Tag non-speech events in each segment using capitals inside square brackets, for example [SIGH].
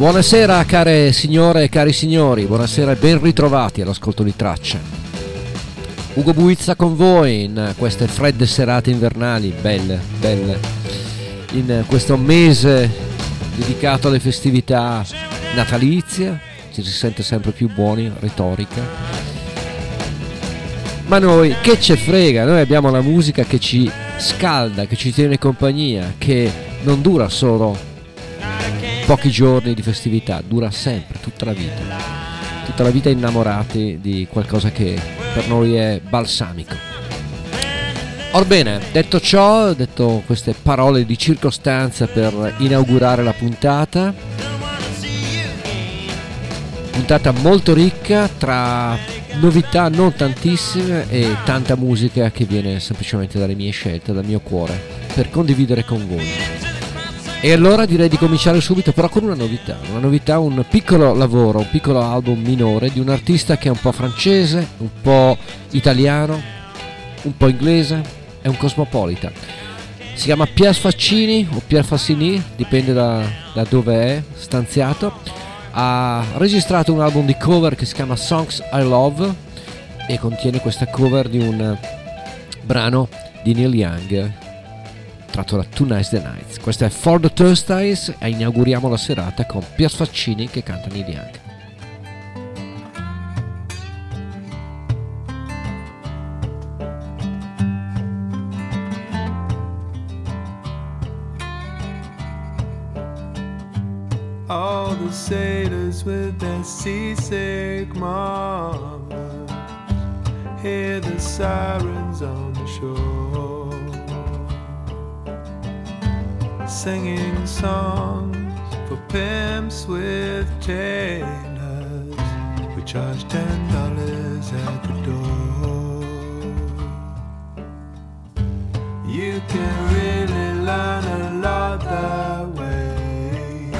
Buonasera care signore e cari signori, buonasera e ben ritrovati all'ascolto di tracce. Ugo Buizza con voi in queste fredde serate invernali, belle, belle, in questo mese dedicato alle festività natalizie, ci si sente sempre più buoni, retorica. Ma noi che ce frega, noi abbiamo la musica che ci scalda, che ci tiene compagnia, che non dura solo pochi giorni di festività, dura sempre, tutta la vita. Tutta la vita innamorati di qualcosa che per noi è balsamico. Orbene, detto ciò, detto queste parole di circostanza per inaugurare la puntata, puntata molto ricca tra novità non tantissime e tanta musica che viene semplicemente dalle mie scelte, dal mio cuore, per condividere con voi. E allora direi di cominciare subito però con una novità, una novità, un piccolo lavoro, un piccolo album minore di un artista che è un po' francese, un po' italiano, un po' inglese, è un cosmopolita. Si chiama Pierre Faccini o Pierre Fassini, dipende da, da dove è stanziato. Ha registrato un album di cover che si chiama Songs I Love e contiene questa cover di un brano di Neil Young tratto da Two Nice the Nights. Questo è For the Thursdays e inauguriamo la serata con Pier Faccini che canta Neil Young. All the sailors with their seasick mamas hear the sirens on the shore. Singing songs for pimps with tailors. We charge ten dollars at the door. You can really learn a lot that way.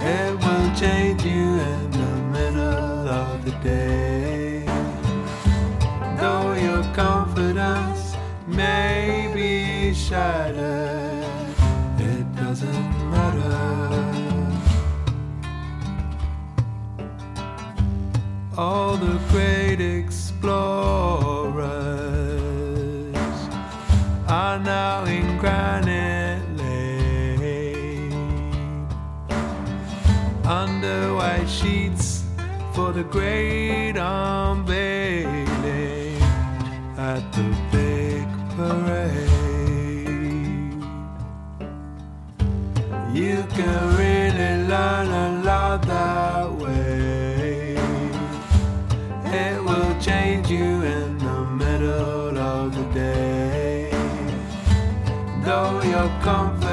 It will change you in the middle of the day. Though your confidence may be shattered All the great explorers are now in Granite Lane under white sheets for the great unveiling at the big parade. You can really learn a lot that way. comfort.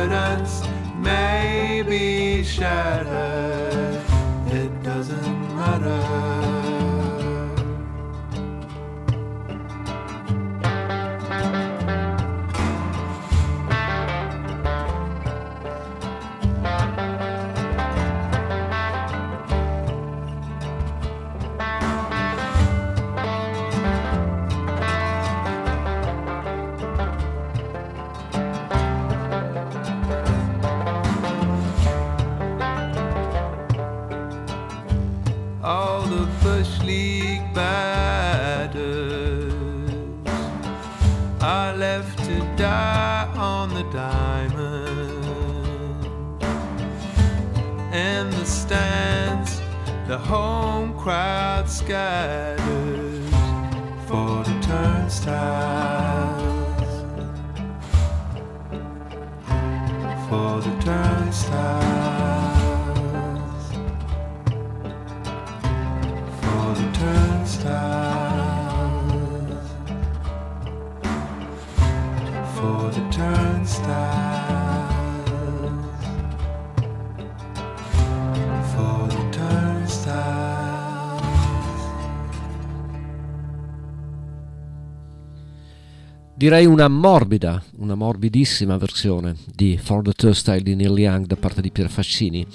Direi una morbida, una morbidissima versione di For the Turnstile di Neil Young da parte di Pier Faccini.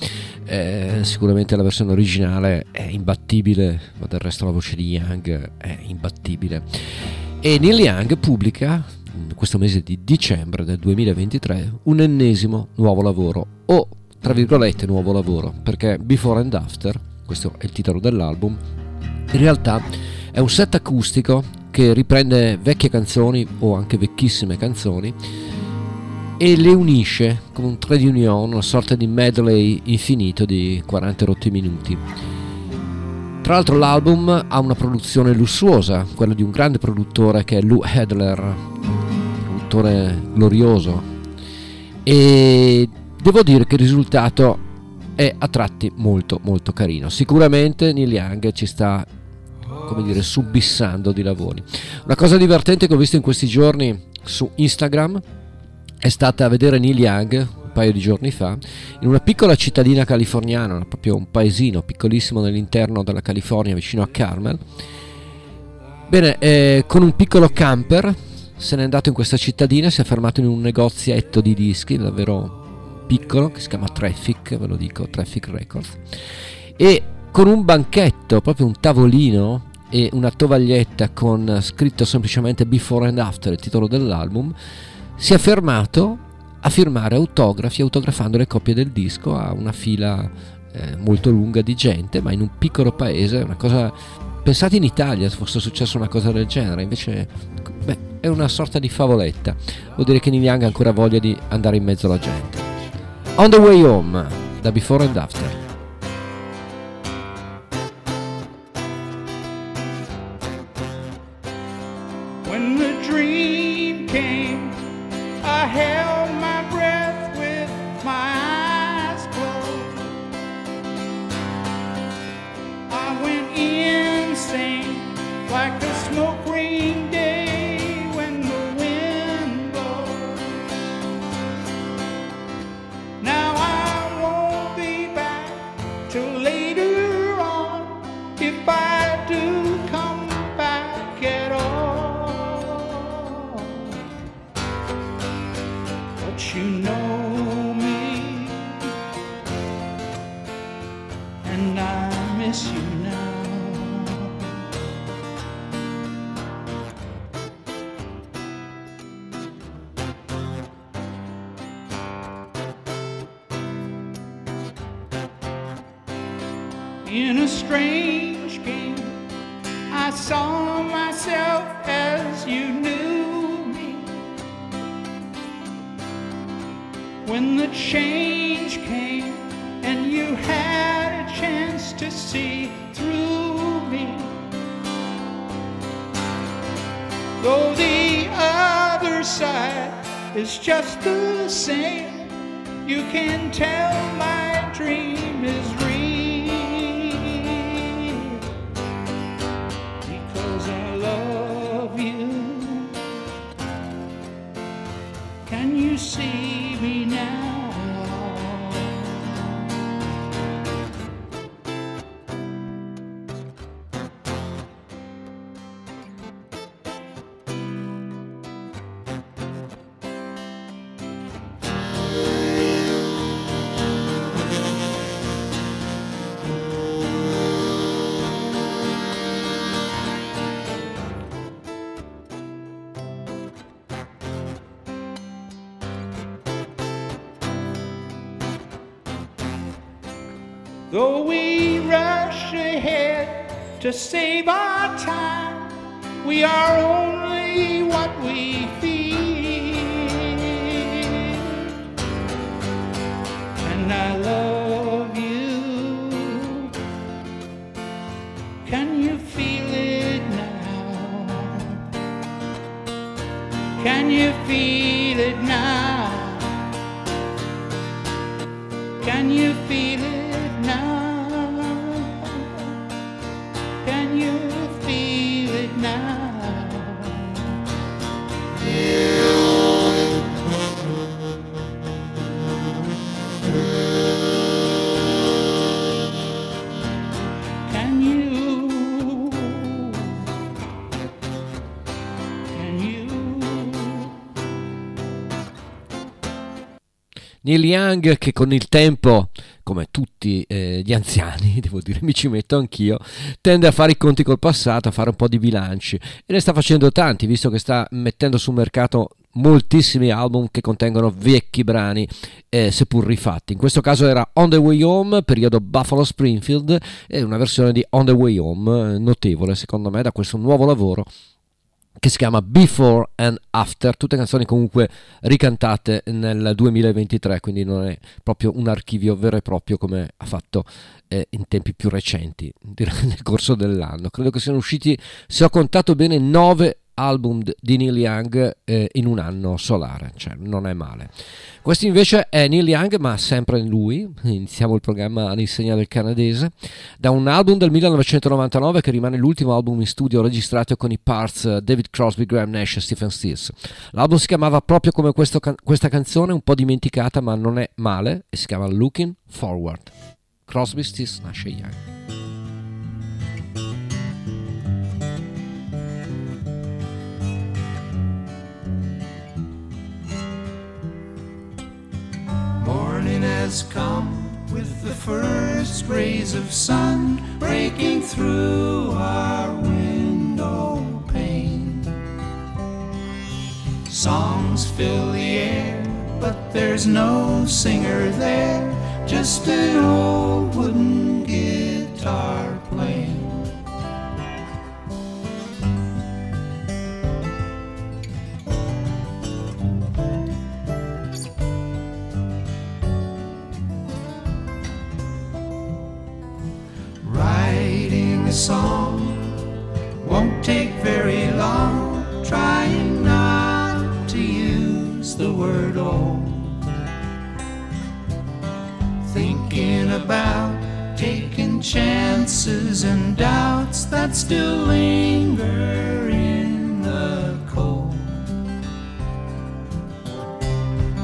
Eh, sicuramente la versione originale è imbattibile, ma del resto la voce di Young è imbattibile. E Neil Young pubblica in questo mese di dicembre del 2023 un ennesimo nuovo lavoro, o tra virgolette, nuovo lavoro, perché Before and After, questo è il titolo dell'album, in realtà è un set acustico che riprende vecchie canzoni o anche vecchissime canzoni e le unisce con un trade union, una sorta di medley infinito di 40 rotti minuti. Tra l'altro l'album ha una produzione lussuosa, quella di un grande produttore che è Lou Hedler, produttore glorioso, e devo dire che il risultato è a tratti molto molto carino. Sicuramente Neil Young ci sta come dire subissando di lavori. Una cosa divertente che ho visto in questi giorni su Instagram è stata vedere Neil Young un paio di giorni fa in una piccola cittadina californiana, proprio un paesino piccolissimo nell'interno della California vicino a Carmel. Bene, eh, con un piccolo camper se n'è andato in questa cittadina, si è fermato in un negozietto di dischi davvero piccolo che si chiama Traffic, ve lo dico, Traffic Records. E con un banchetto, proprio un tavolino e una tovaglietta con scritto semplicemente Before and After, il titolo dell'album, si è fermato a firmare autografi, autografando le copie del disco a una fila eh, molto lunga di gente, ma in un piccolo paese, una cosa... Pensate in Italia se fosse successa una cosa del genere, invece beh, è una sorta di favoletta. Vuol dire che Neil Young ha ancora voglia di andare in mezzo alla gente. On the Way Home, da Before and After. Like a smoke Though we rush ahead to save our time, we are only Neil Young che con il tempo, come tutti eh, gli anziani, [LAUGHS] devo dire, mi ci metto anch'io, tende a fare i conti col passato, a fare un po' di bilanci e ne sta facendo tanti, visto che sta mettendo sul mercato moltissimi album che contengono vecchi brani eh, seppur rifatti. In questo caso era On the Way Home, periodo Buffalo Springfield, e una versione di On the Way Home eh, notevole secondo me da questo nuovo lavoro che si chiama Before and After, tutte canzoni comunque ricantate nel 2023, quindi non è proprio un archivio vero e proprio come ha fatto eh, in tempi più recenti, [LAUGHS] nel corso dell'anno. Credo che siano usciti, se ho contato bene, nove album di Neil Young eh, in un anno solare, cioè non è male. Questo invece è Neil Young, ma sempre lui, iniziamo il programma all'insegna del canadese, da un album del 1999 che rimane l'ultimo album in studio registrato con i parts eh, David Crosby, Graham Nash e Stephen Stills. L'album si chiamava proprio come questo, questa canzone, un po' dimenticata ma non è male, e si chiama Looking Forward. Crosby, Stills, Nash e Young. Has come with the first rays of sun breaking through our window pane. Songs fill the air, but there's no singer there, just an old wooden guitar song won't take very long. Trying not to use the word old. Thinking about taking chances and doubts that still linger in the cold.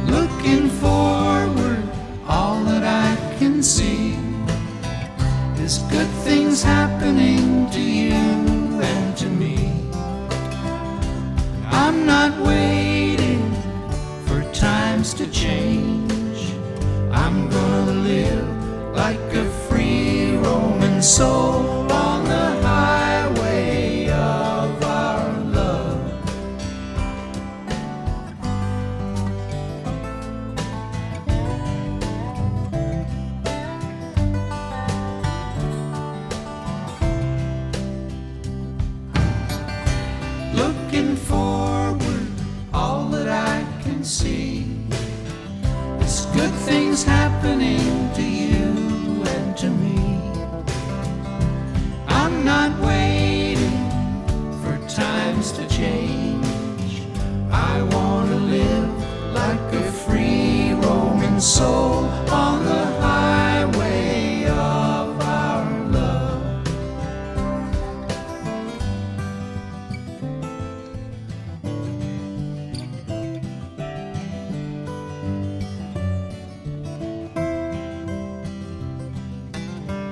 Looking forward, all that I can see is good things happening to you and to me. I'm not waiting for times to change. I'm gonna live like a free Roman soul Soul on the highway of our love.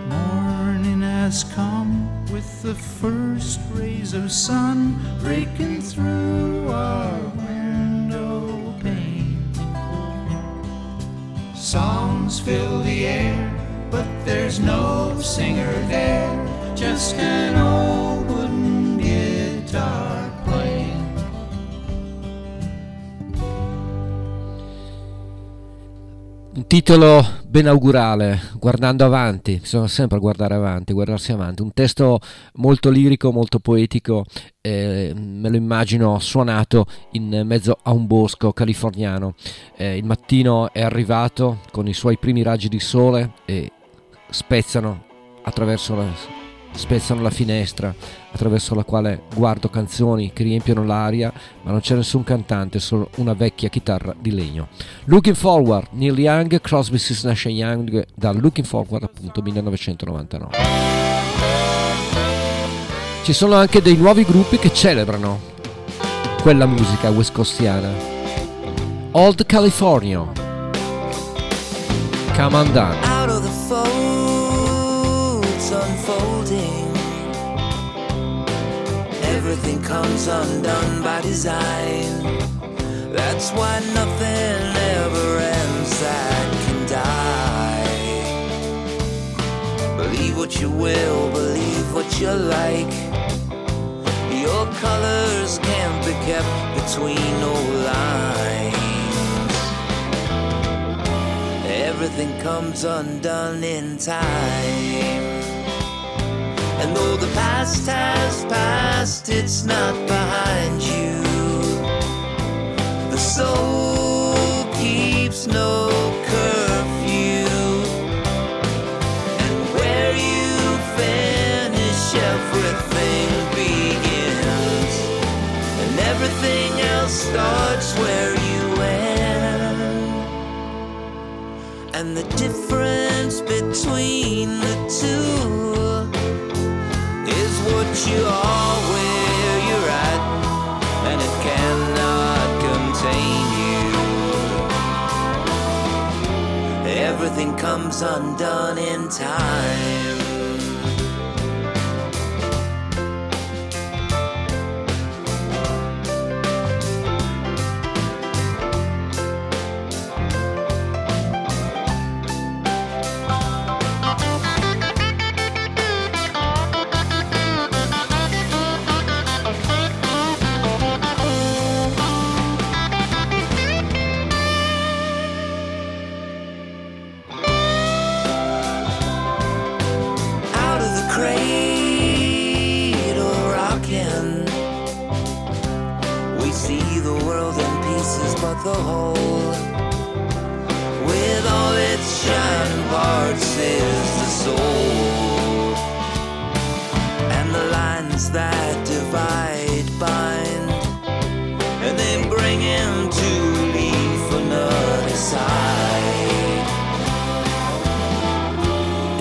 Morning has come with the first rays of sun breaking there's no singer there, just an old wooden guitar playing. Un titolo ben augurale, guardando avanti, bisogna sempre guardare avanti, guardarsi avanti, un testo molto lirico, molto poetico, eh, me lo immagino suonato in mezzo a un bosco californiano. Eh, il mattino è arrivato con i suoi primi raggi di sole e spezzano attraverso la, spezzano la finestra attraverso la quale guardo canzoni che riempiono l'aria, ma non c'è nessun cantante, solo una vecchia chitarra di legno. Looking Forward, Neil Young, Crosby, Stills, Nash Young, dal Looking Forward appunto 1999. Ci sono anche dei nuovi gruppi che celebrano quella musica west coastiana. Old California. Come on unfolding. Everything comes undone by design. That's why nothing ever ends that can die. Believe what you will, believe what you like. Your colors can't be kept between no lines. Everything comes undone in time. And though the past has passed, it's not behind you. The soul keeps no curfew. And where you finish, everything begins. And everything else starts where you end. And the difference between the two is what you are where you're at, and it cannot contain you. Everything comes undone in time. The whole, with all its shining parts, is the soul. And the lines that divide bind, and then bring him to leave another side.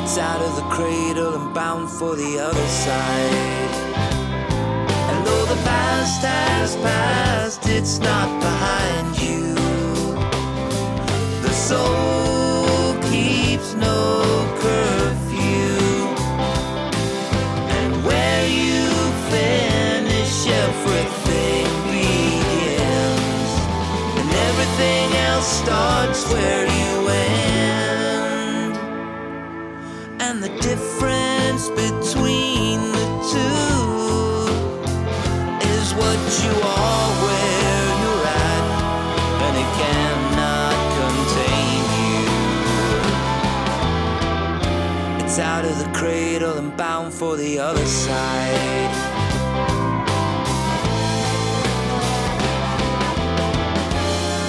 It's out of the cradle and bound for the other side. And though the past has passed, it's not behind soul keeps no curfew. And where you finish, everything begins. And everything else starts where contain out of the cradle and bound for the other side.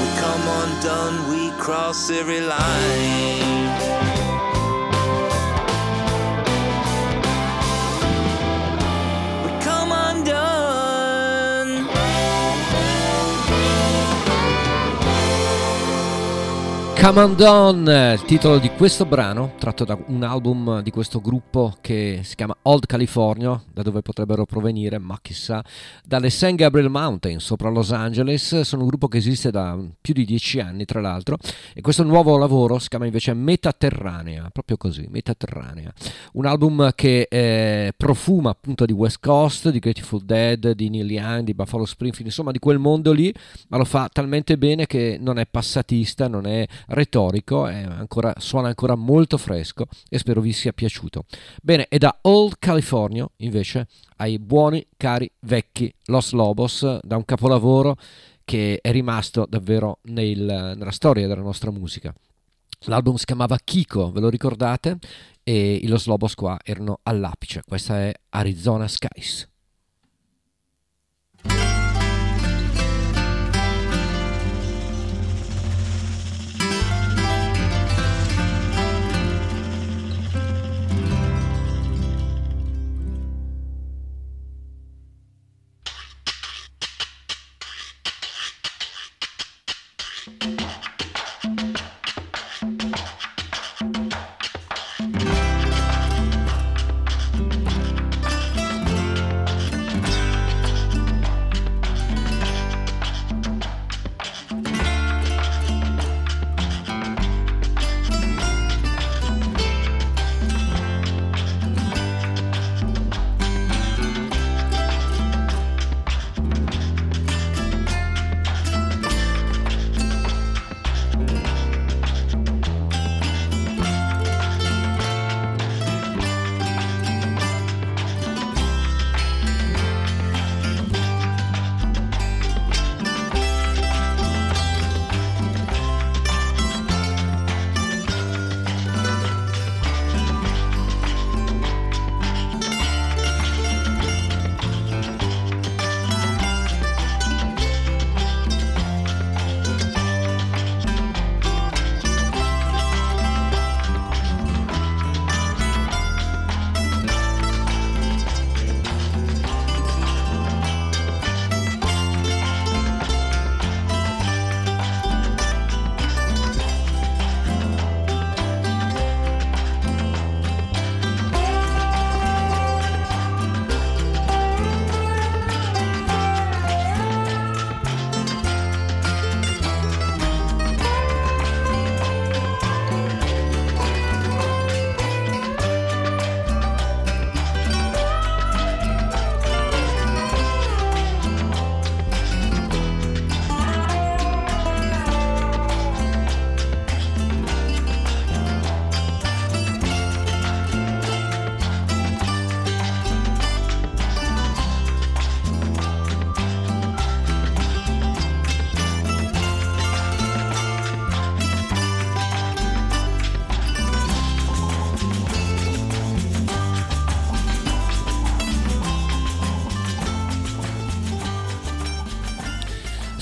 We come undone, we cross every line. Come on Down, il titolo di questo brano, tratto da un album di questo gruppo che si chiama Old California, da dove potrebbero provenire, ma chissà, dalle San Gabriel Mountain sopra Los Angeles. Sono un gruppo che esiste da più di dieci anni, tra l'altro, e questo nuovo lavoro si chiama invece Metaterranea, proprio così, Metaterranea. Un album che eh, profuma appunto di West Coast, di Grateful Dead, di Neil Young, di Buffalo Springfield, insomma di quel mondo lì, ma lo fa talmente bene che non è passatista, non è retorico, ancora, suona ancora molto fresco e spero vi sia piaciuto. Bene, e da Old California invece ai buoni, cari, vecchi Los Lobos, da un capolavoro che è rimasto davvero nel- nella storia della nostra musica. L'album si chiamava Kiko, ve lo ricordate? E i Los Lobos qua erano all'apice. Questa è Arizona Skies.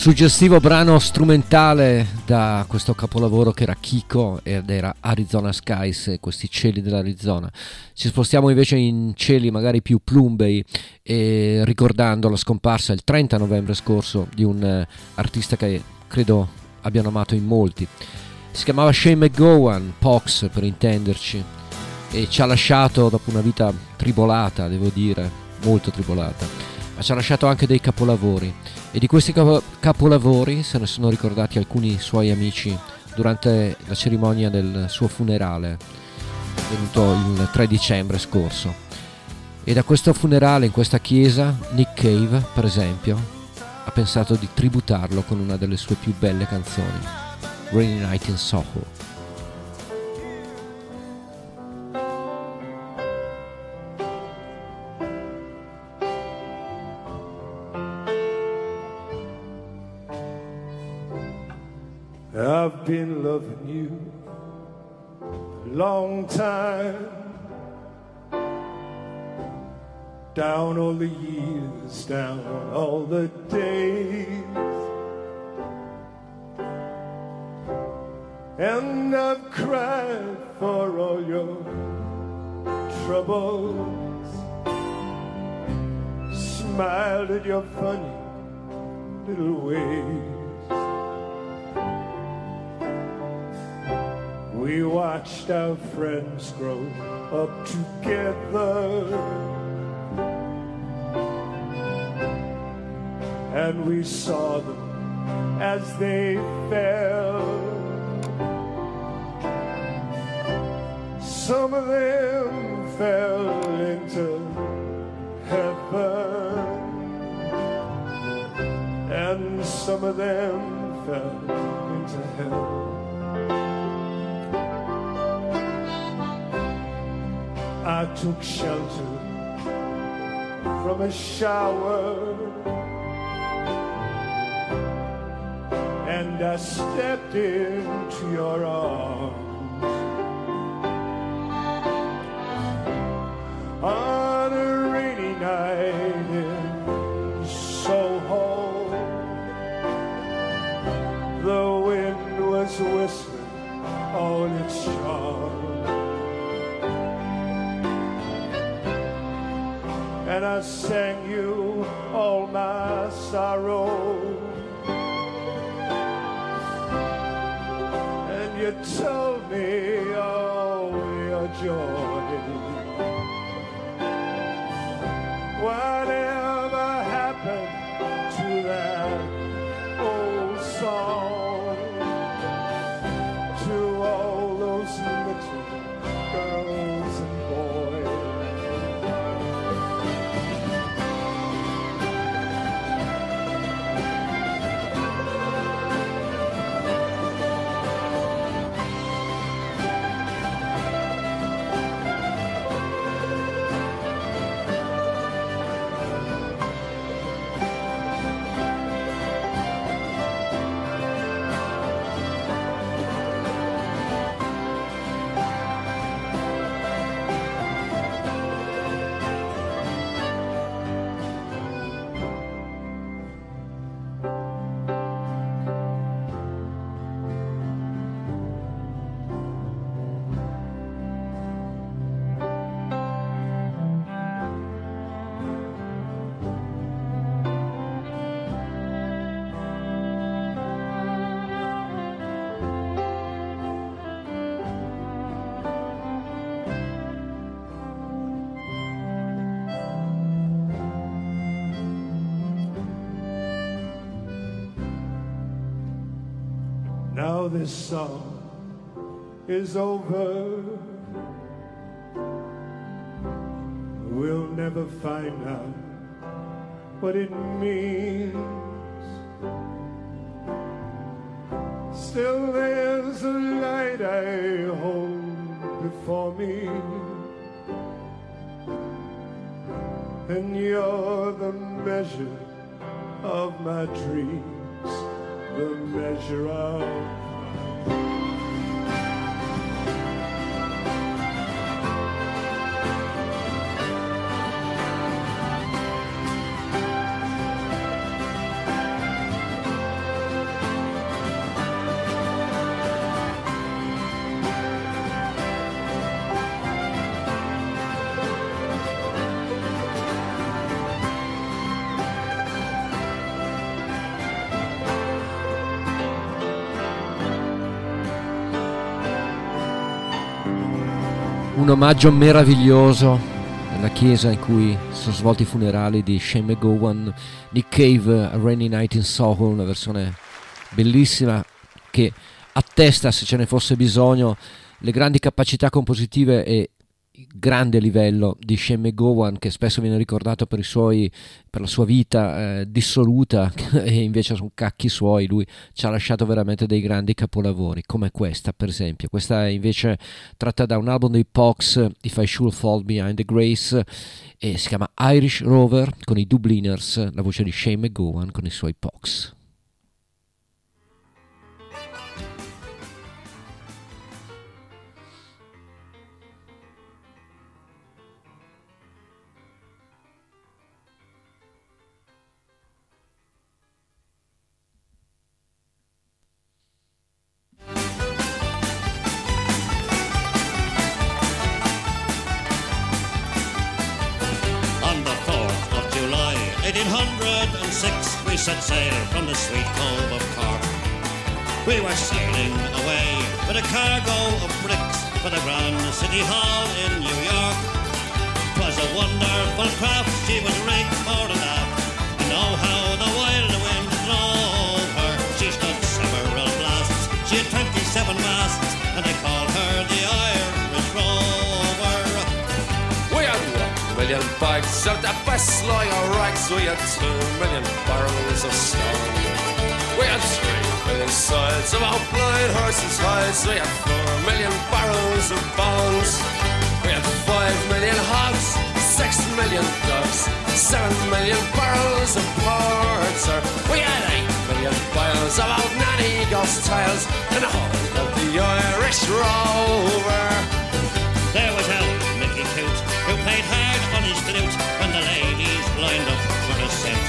Suggestivo brano strumentale da questo capolavoro che era Kiko ed era Arizona Skies, questi cieli dell'Arizona. Ci spostiamo invece in cieli magari più plumbei e ricordando la scomparsa il 30 novembre scorso di un eh, artista che credo abbiano amato in molti. Si chiamava Shane McGowan, Pox per intenderci, e ci ha lasciato dopo una vita tribolata, devo dire, molto tribolata, ma ci ha lasciato anche dei capolavori e di questi capo- capolavori se ne sono ricordati alcuni suoi amici durante la cerimonia del suo funerale venuto il 3 dicembre scorso. E da questo funerale in questa chiesa Nick Cave, per esempio, ha pensato di tributarlo con una delle sue più belle canzoni, Rainy Night in Soho. I've been loving you a long time. Down all the years, down all the days. And I've cried for all your troubles. Smiled at your funny little ways. We watched our friends grow up together. And we saw them as they fell. Some of them fell into heaven, and some of them fell into hell. I took shelter from a shower and I stepped into your arms on a rainy night in Soho. The wind was whistling all its charm. And I sang you all my sorrow. And you told me all your joy. Whatever happened to that old song? This song is over. We'll never find out what it means. Still, there's a light I hold before me. And you're the measure of my dreams, the measure of un omaggio meraviglioso nella chiesa in cui sono svolti i funerali di Shane McGowan, Nick Cave, A Rainy Night in Soho, una versione bellissima che attesta, se ce ne fosse bisogno, le grandi capacità compositive e grande livello di Shane McGowan che spesso viene ricordato per, suoi, per la sua vita eh, dissoluta [LAUGHS] e invece sono cacchi suoi. Lui ci ha lasciato veramente dei grandi capolavori come questa per esempio. Questa è invece tratta da un album dei Pox If I Should Fall Behind the Grace e si chiama Irish Rover con i Dubliners la voce di Shane McGowan con i suoi Pox we set sail from the sweet cove of Cork. We were sailing away with a cargo of bricks for the Grand City Hall in New York. 'Twas a wonderful craft, she was rigged for and aft. You know how the wild wind drove her. She stood several blasts, she had 27 masts, million bags of the best lager rags. We had two million barrels of stone. We had three million sides of our blind horses' hides. We had four million barrels of bones. We had five million hogs, six million ducks, seven million barrels of porter. We had eight million bales of old nanny ghost tales and the whole of the Irish rover. There was old lined up for a set.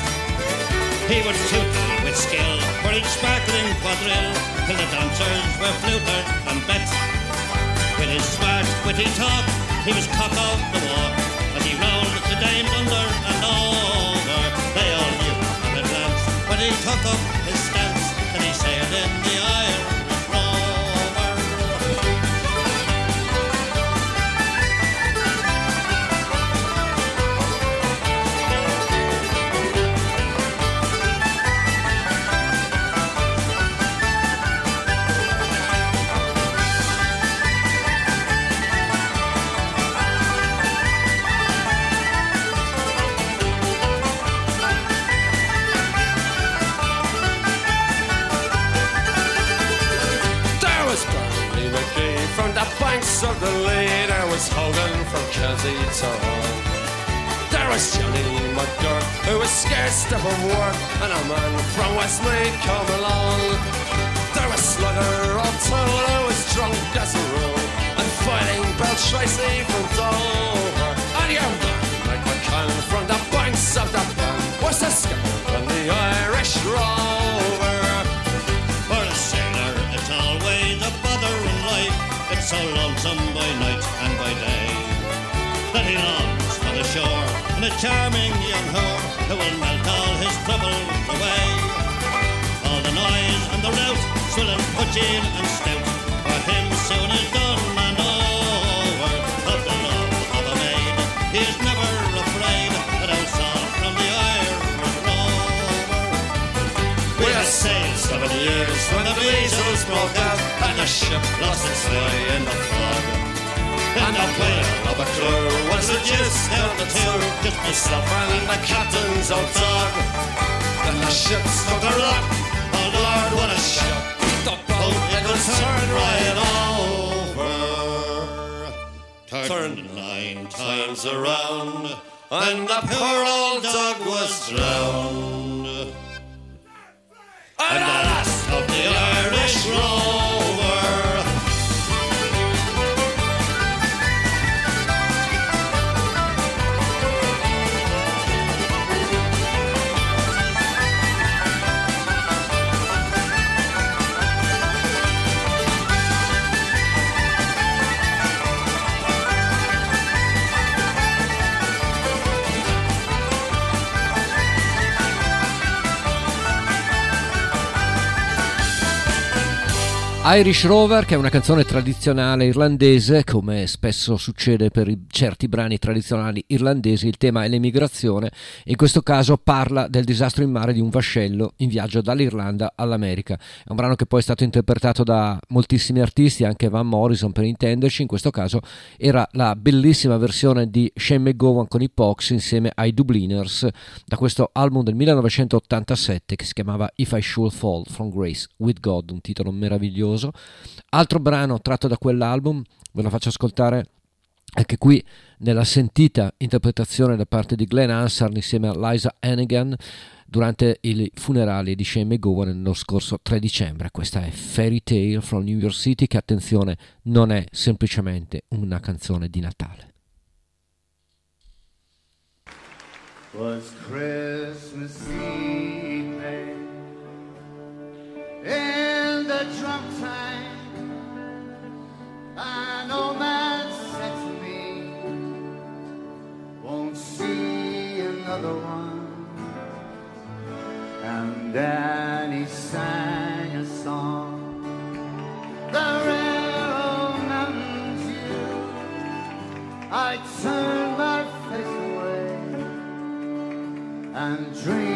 He would toot with skill for each sparkling quadrille till the dancers were fluted and bet. With his smart, witty talk, he was cock of the walk as he rolled the dames under and over. They all knew at a glance he took up man from Westmead come along. There was Slugger O'Toole, oh, who was drunk as a rule, and fighting Bell Tracy from Dover. And your man, Mike McCann, from the banks of the Bank, was a skipper on the Irish Rover. For a sailor, it's always a bother in life. It's so lonesome by night and by day. That he longs for the shore and a charming young whore pudging and stout. For him soon is done and over. Of the love of a maid, he is never afraid. That all from the Irish rover. We had sailed seven years when the measles broke out and the ship lost its way in the fog. And the whale of a crew was the gist of the two, just myself and the captain's old dog. Then the ship struck a rock, oh Lord, what a shock! Boat turned right over, turned nine times around, and the poor old dog was drowned. And the last of the Irish Rover. Irish Rover, che è una canzone tradizionale irlandese, come spesso succede per certi brani tradizionali irlandesi, il tema è l'emigrazione in questo caso parla del disastro in mare di un vascello in viaggio dall'Irlanda all'America. È un brano che poi è stato interpretato da moltissimi artisti, anche Van Morrison per intenderci, in questo caso era la bellissima versione di Shane McGowan con i Pox insieme ai Dubliners da questo album del 1987 che si chiamava If I Should Fall From Grace With God, un titolo meraviglioso meraviglioso. Altro brano tratto da quell'album, ve lo faccio ascoltare anche qui nella sentita interpretazione da parte di Glenn Hansard insieme a Liza Hannigan durante i funerali di Shane McGowan nello scorso 3 dicembre. Questa è Fairy Tale from New York City che attenzione non è semplicemente una canzone di Natale. Was Christmas Eve in the drunk time. An old man said to me, won't see another one. And then he sang a song. The rare old mountain dew. I turned my face away and dreamed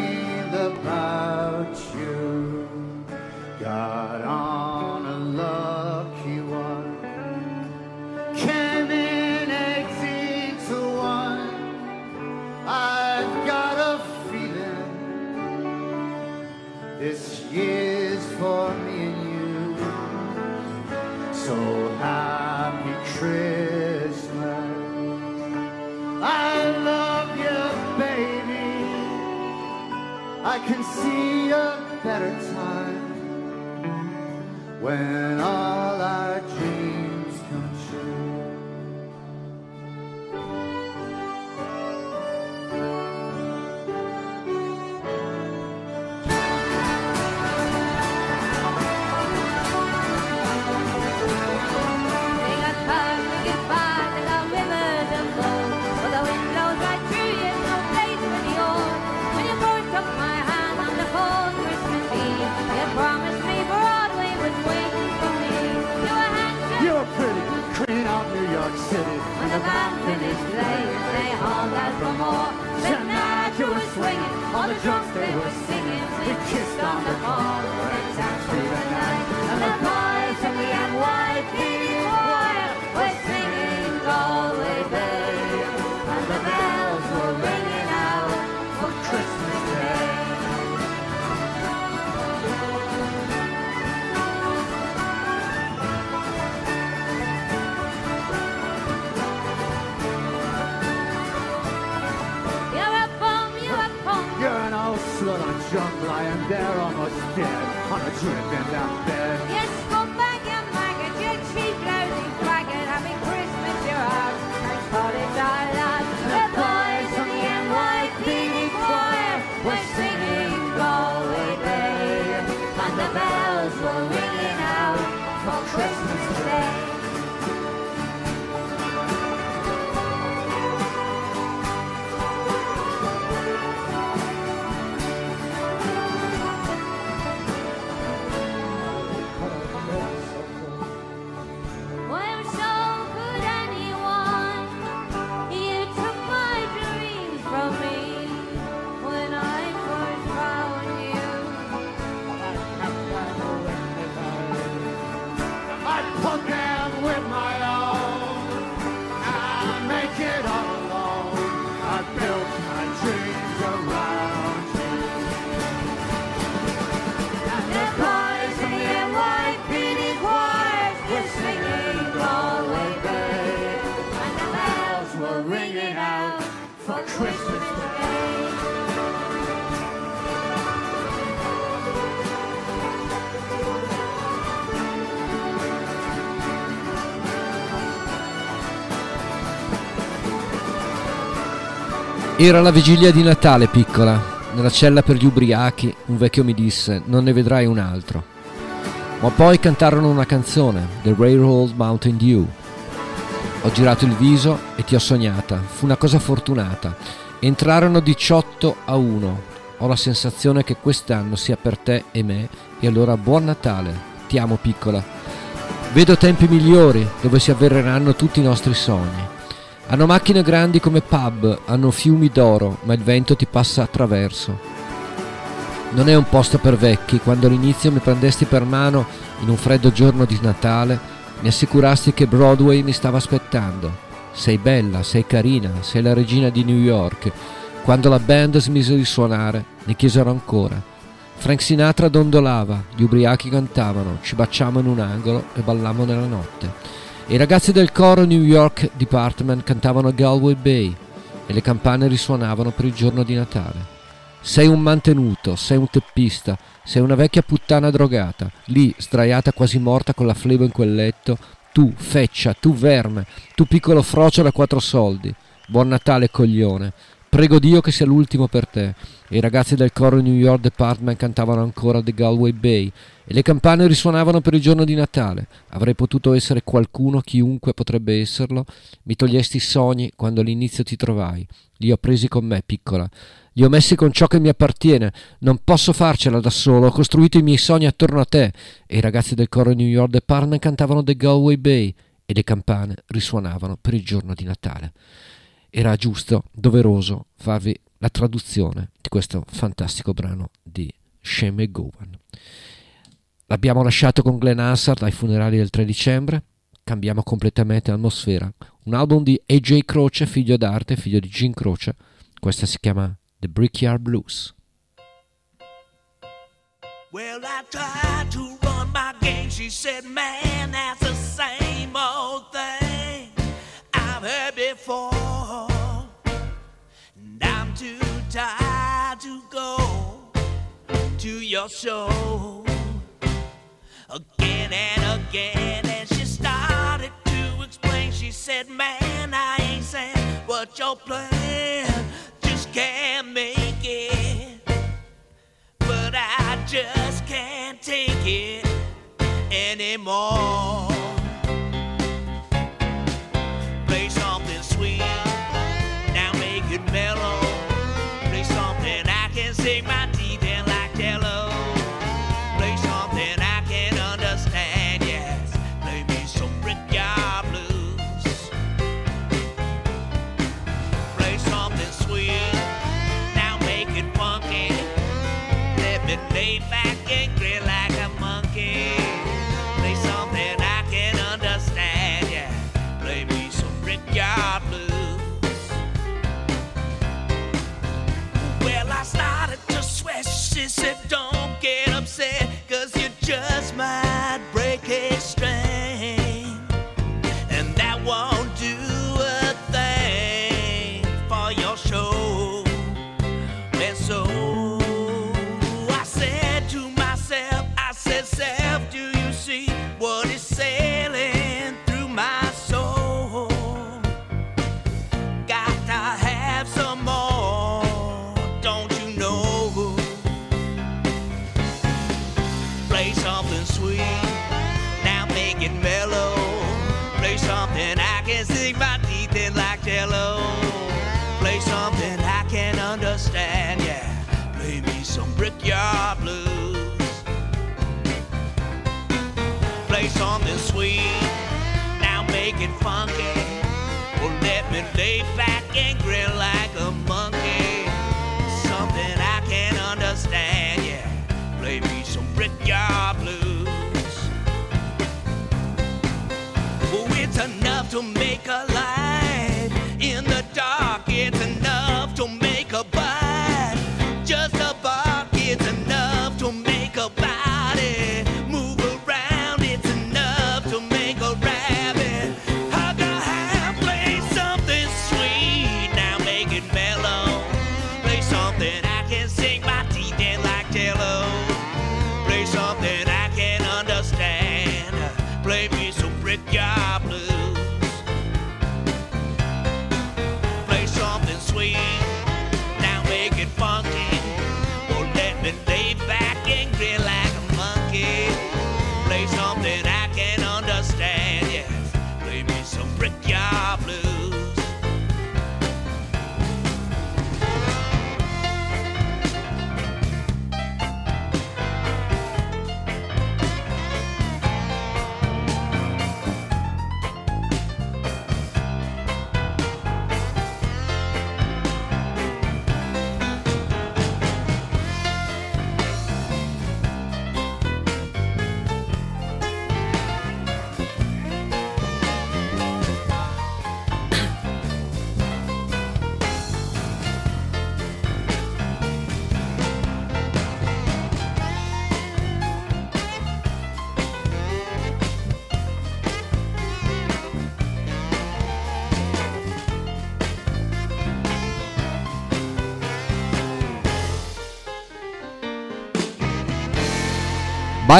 see a better time when all drunks they were on a dripping down bed. Era la vigilia di Natale, piccola. Nella cella per gli ubriachi, un vecchio mi disse: Non ne vedrai un altro. Ma poi cantarono una canzone, The Railroad Mountain Dew. Ho girato il viso e ti ho sognata. Fu una cosa fortunata. Entrarono 18 a 1. Ho la sensazione che quest'anno sia per te e me. E allora buon Natale. Ti amo, piccola. Vedo tempi migliori dove si avvereranno tutti i nostri sogni. Hanno macchine grandi come pub, hanno fiumi d'oro, ma il vento ti passa attraverso. Non è un posto per vecchi, quando all'inizio mi prendesti per mano in un freddo giorno di Natale, mi assicurasti che Broadway mi stava aspettando. Sei bella, sei carina, sei la regina di New York. Quando la band smise di suonare, ne chiesero ancora. Frank Sinatra dondolava, gli ubriachi cantavano, ci baciamo in un angolo e ballammo nella notte. I ragazzi del coro New York Department cantavano Galway Bay e le campane risuonavano per il giorno di Natale. Sei un mantenuto, sei un teppista, sei una vecchia puttana drogata, lì sdraiata quasi morta con la flebo in quel letto, tu, feccia, tu verme, tu piccolo frocio da quattro soldi. Buon Natale, coglione. Prego Dio che sia l'ultimo per te. E i ragazzi del coro New York Department cantavano ancora The Galway Bay e le campane risuonavano per il giorno di Natale. Avrei potuto essere qualcuno, chiunque potrebbe esserlo. Mi togliesti i sogni quando all'inizio ti trovai. Li ho presi con me, piccola. Li ho messi con ciò che mi appartiene. Non posso farcela da solo. Ho costruito i miei sogni attorno a te. E i ragazzi del coro New York Department cantavano The Galway Bay e le campane risuonavano per il giorno di Natale. Era giusto, doveroso farvi la traduzione di questo fantastico brano di Shane McGowan. L'abbiamo lasciato con Glenn Hansard ai funerali del 3 dicembre. Cambiamo completamente l'atmosfera. Un album di AJ Croce, figlio d'arte, figlio di Gene Croce. Questa si chiama The Brickyard Blues. Well, I tried to run my game. She said, Man, that's the same old thing I've heard before. And I'm too tired to go to your show again and again. And she started to explain. She said, Man, I ain't saying what your plan just can't make it but I just can't take it anymore. Said, Don't get upset, cause you just might break a string. Funky.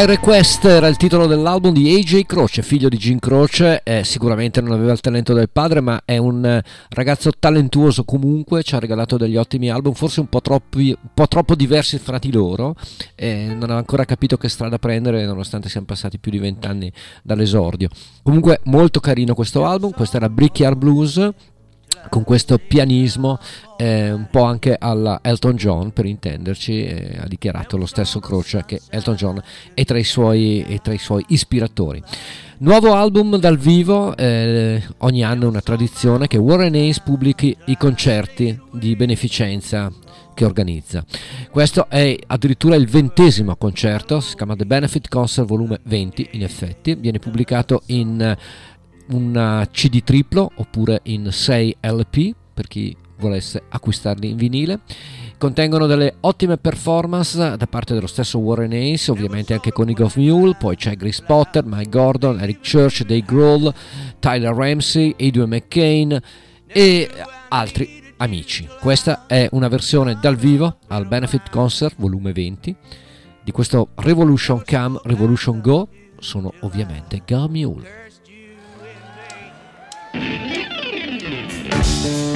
By Request era il titolo dell'album di AJ Croce, figlio di Jim Croce, eh, sicuramente non aveva il talento del padre, ma è un eh, ragazzo talentuoso comunque, ci ha regalato degli ottimi album, forse un po', troppi, un po troppo diversi fra di loro, eh, non aveva ancora capito che strada prendere nonostante siano passati più di vent'anni dall'esordio. Comunque molto carino questo album, questo era Brickyard Blues con questo pianismo eh, un po' anche alla Elton John per intenderci eh, ha dichiarato lo stesso Croce che Elton John è tra i suoi, tra i suoi ispiratori. Nuovo album dal vivo eh, ogni anno è una tradizione che Warren Hayes pubblichi i concerti di beneficenza che organizza. Questo è addirittura il ventesimo concerto si chiama The Benefit Concert volume 20 in effetti. Viene pubblicato in un CD triplo oppure in 6 LP per chi volesse acquistarli in vinile. Contengono delle ottime performance da parte dello stesso Warren Hayes, ovviamente anche con Eagle of Mule, poi c'è Grace Potter, Mike Gordon, Eric Church, Dave Grohl, Tyler Ramsey, Adrian McCain e altri amici. Questa è una versione dal vivo al Benefit Concert volume 20 di questo Revolution Come, Revolution Go, sono ovviamente Go Mule. thank you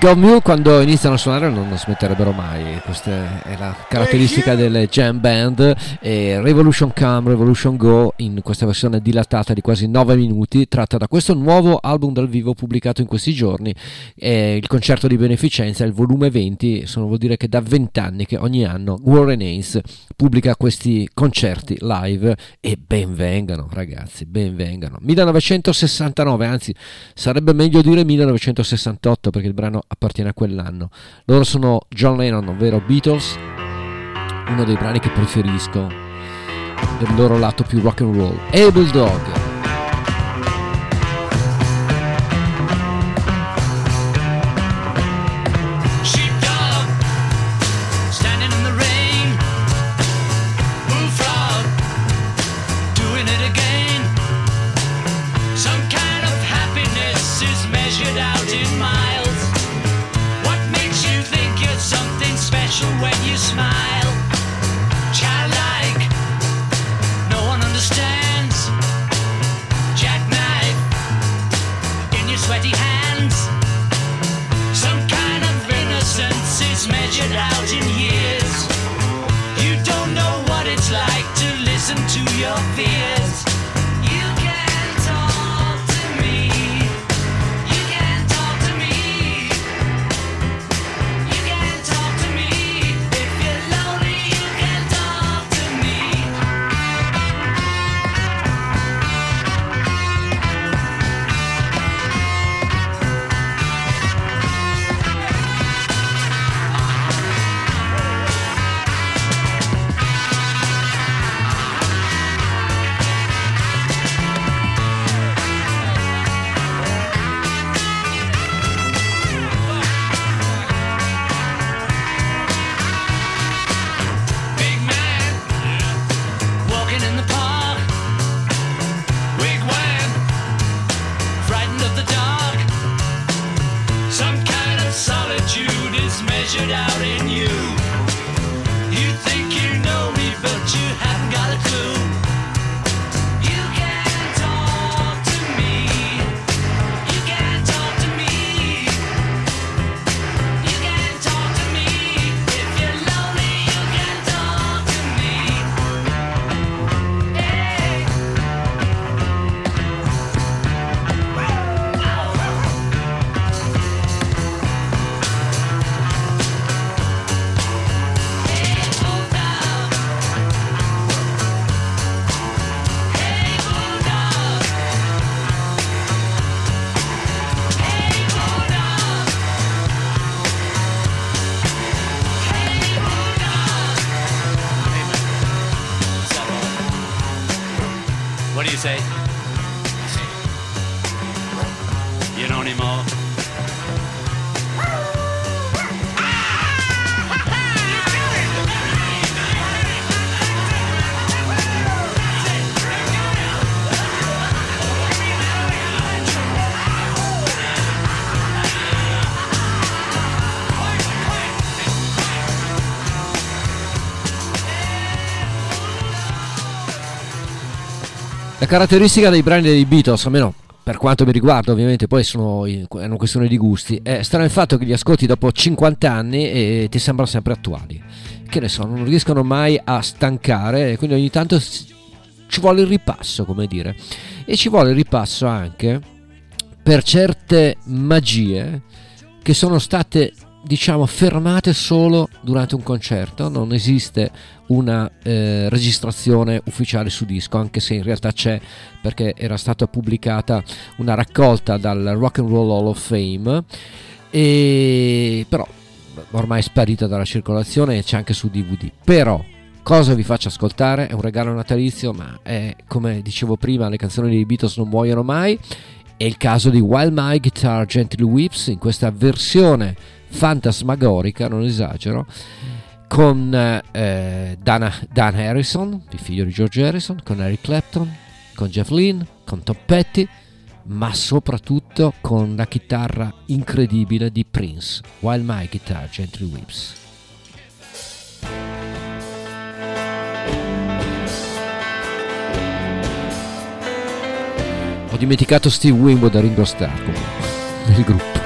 I Go Mule quando iniziano a suonare non smetterebbero mai, questa è la caratteristica delle jam band e Revolution Come, Revolution Go in questa versione dilatata di quasi 9 minuti tratta da questo nuovo album dal vivo pubblicato in questi giorni, è il concerto di beneficenza, il volume 20, sono vuol dire che da 20 anni che ogni anno Warren Haynes pubblica questi concerti live e benvengano ragazzi, benvengano. 1969, anzi sarebbe meglio dire 1968 perché il brano appartiene a quell'anno. Loro sono John Lennon, ovvero Beatles, uno dei brani che preferisco del loro lato più rock and roll. Able Dog. Caratteristica dei brani dei Beatles, almeno per quanto mi riguarda, ovviamente poi sono, è una questione di gusti, è strano il fatto che li ascolti dopo 50 anni e ti sembrano sempre attuali. Che ne so, non riescono mai a stancare, quindi ogni tanto ci vuole il ripasso, come dire. E ci vuole il ripasso anche per certe magie che sono state diciamo fermate solo durante un concerto. Non esiste una eh, registrazione ufficiale su disco anche se in realtà c'è perché era stata pubblicata una raccolta dal Rock and Roll Hall of Fame. E però ormai è sparita dalla circolazione e c'è anche su DVD però cosa vi faccio ascoltare? È un regalo natalizio ma è come dicevo prima le canzoni dei Beatles non muoiono mai. È il caso di Wild My Guitar Gently Whips in questa versione fantasmagorica, non esagero, con eh, Dana, Dan Harrison, il figlio di George Harrison, con Eric Clapton, con Jeff Lynne, con Tom Petty, ma soprattutto con la chitarra incredibile di Prince, Wild My Guitar Gently Whips. Ho dimenticato Steve Winwood da Ringo Starr comunque, nel gruppo.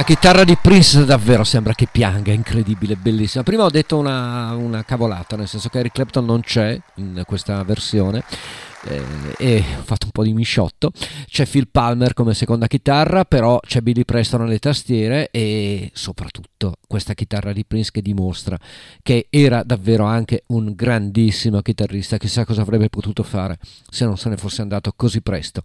La chitarra di Prince davvero sembra che pianga, è incredibile, bellissima. Prima ho detto una, una cavolata, nel senso che Eric Clapton non c'è in questa versione. Eh, e ho fatto un po' di misciotto. C'è Phil Palmer come seconda chitarra, però c'è Billy Preston alle tastiere e soprattutto questa chitarra di Prince che dimostra che era davvero anche un grandissimo chitarrista, chissà cosa avrebbe potuto fare se non se ne fosse andato così presto.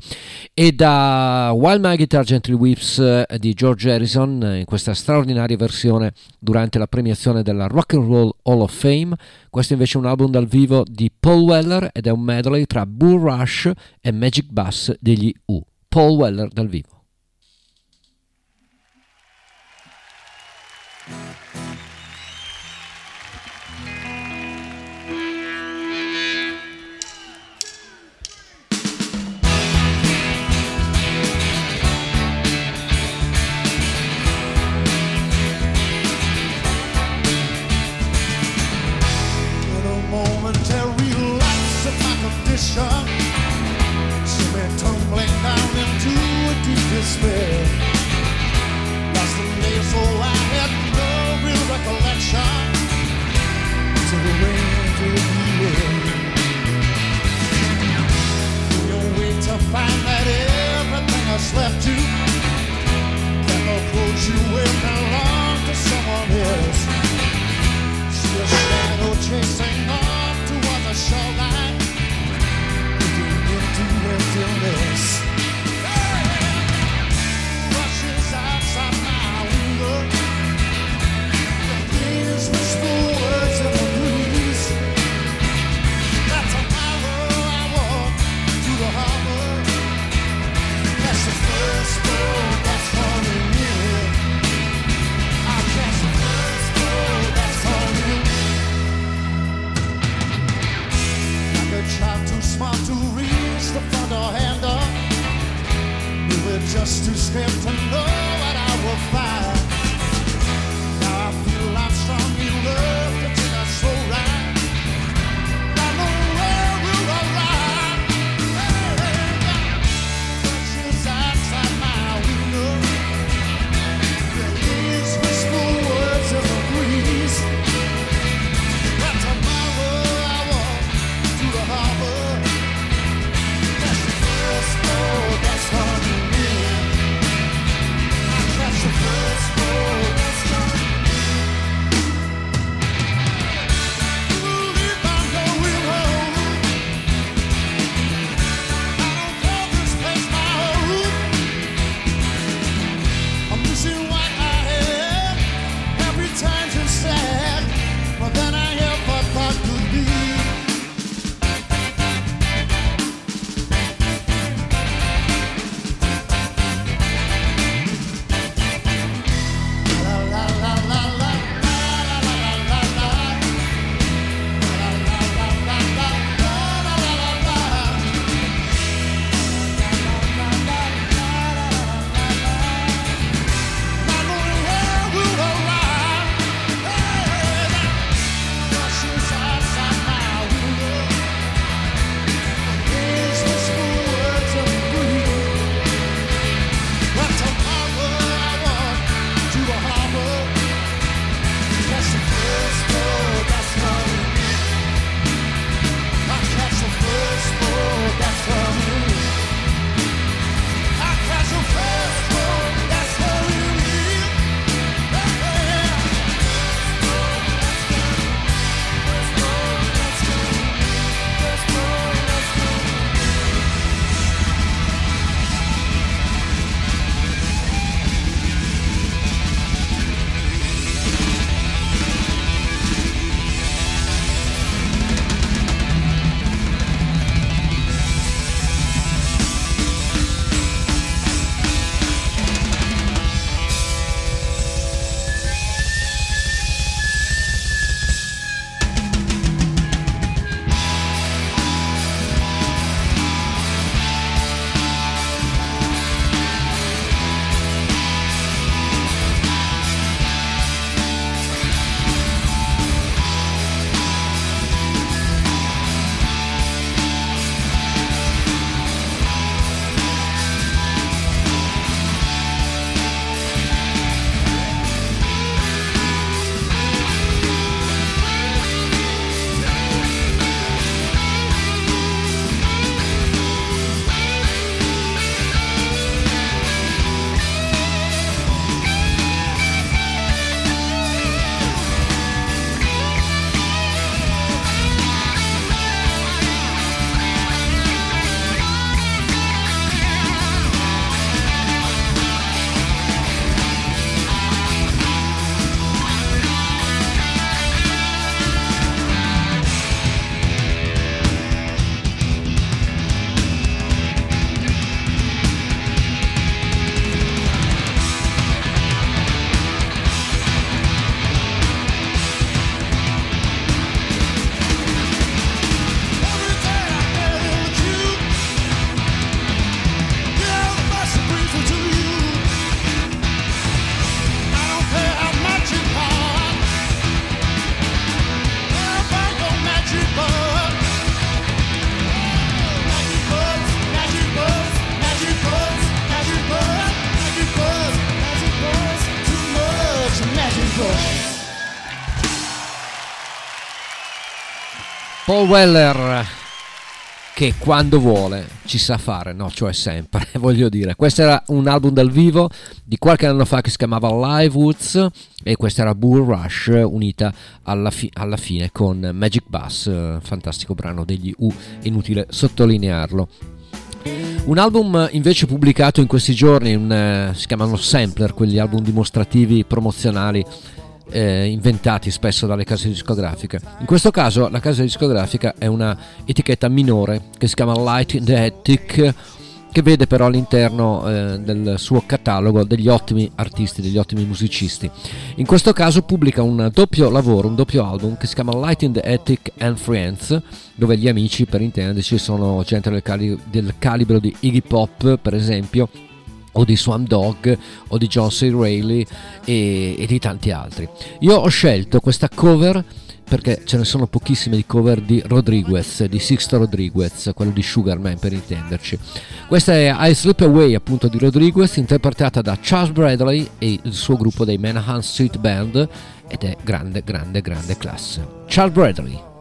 E da While My Guitar Gently Weeps eh, di George Harrison, eh, in questa straordinaria versione durante la premiazione della Rock and Roll Hall of Fame, questo invece è un album dal vivo di Paul Weller ed è un medley tra Bull Rush e Magic Bass degli U. Paul Weller dal vivo. you will. Just too scared to know Paul Weller che quando vuole ci sa fare, no, cioè sempre, [LAUGHS] voglio dire. Questo era un album dal vivo di qualche anno fa che si chiamava Live Woods e questa era Bull Rush unita alla, fi- alla fine con Magic Bass, fantastico brano degli U, inutile sottolinearlo. Un album invece pubblicato in questi giorni, un, eh, si chiamano sampler, quegli album dimostrativi promozionali eh, inventati spesso dalle case discografiche. In questo caso la casa discografica è una etichetta minore che si chiama Light in the Attic che vede però all'interno eh, del suo catalogo degli ottimi artisti, degli ottimi musicisti. In questo caso pubblica un doppio lavoro, un doppio album che si chiama Light in the Attic and Friends, dove gli amici, per intenderci, sono gente del, cali- del calibro di Iggy Pop, per esempio, o di Swamp Dog o di John C. Reilly e, e di tanti altri. Io ho scelto questa cover perché ce ne sono pochissime di cover di Rodriguez, di Sixto Rodriguez, quello di Sugarman per intenderci. Questa è I Slip Away appunto di Rodriguez, interpretata da Charles Bradley e il suo gruppo dei Manahan Street Band ed è grande, grande, grande classe. Charles Bradley.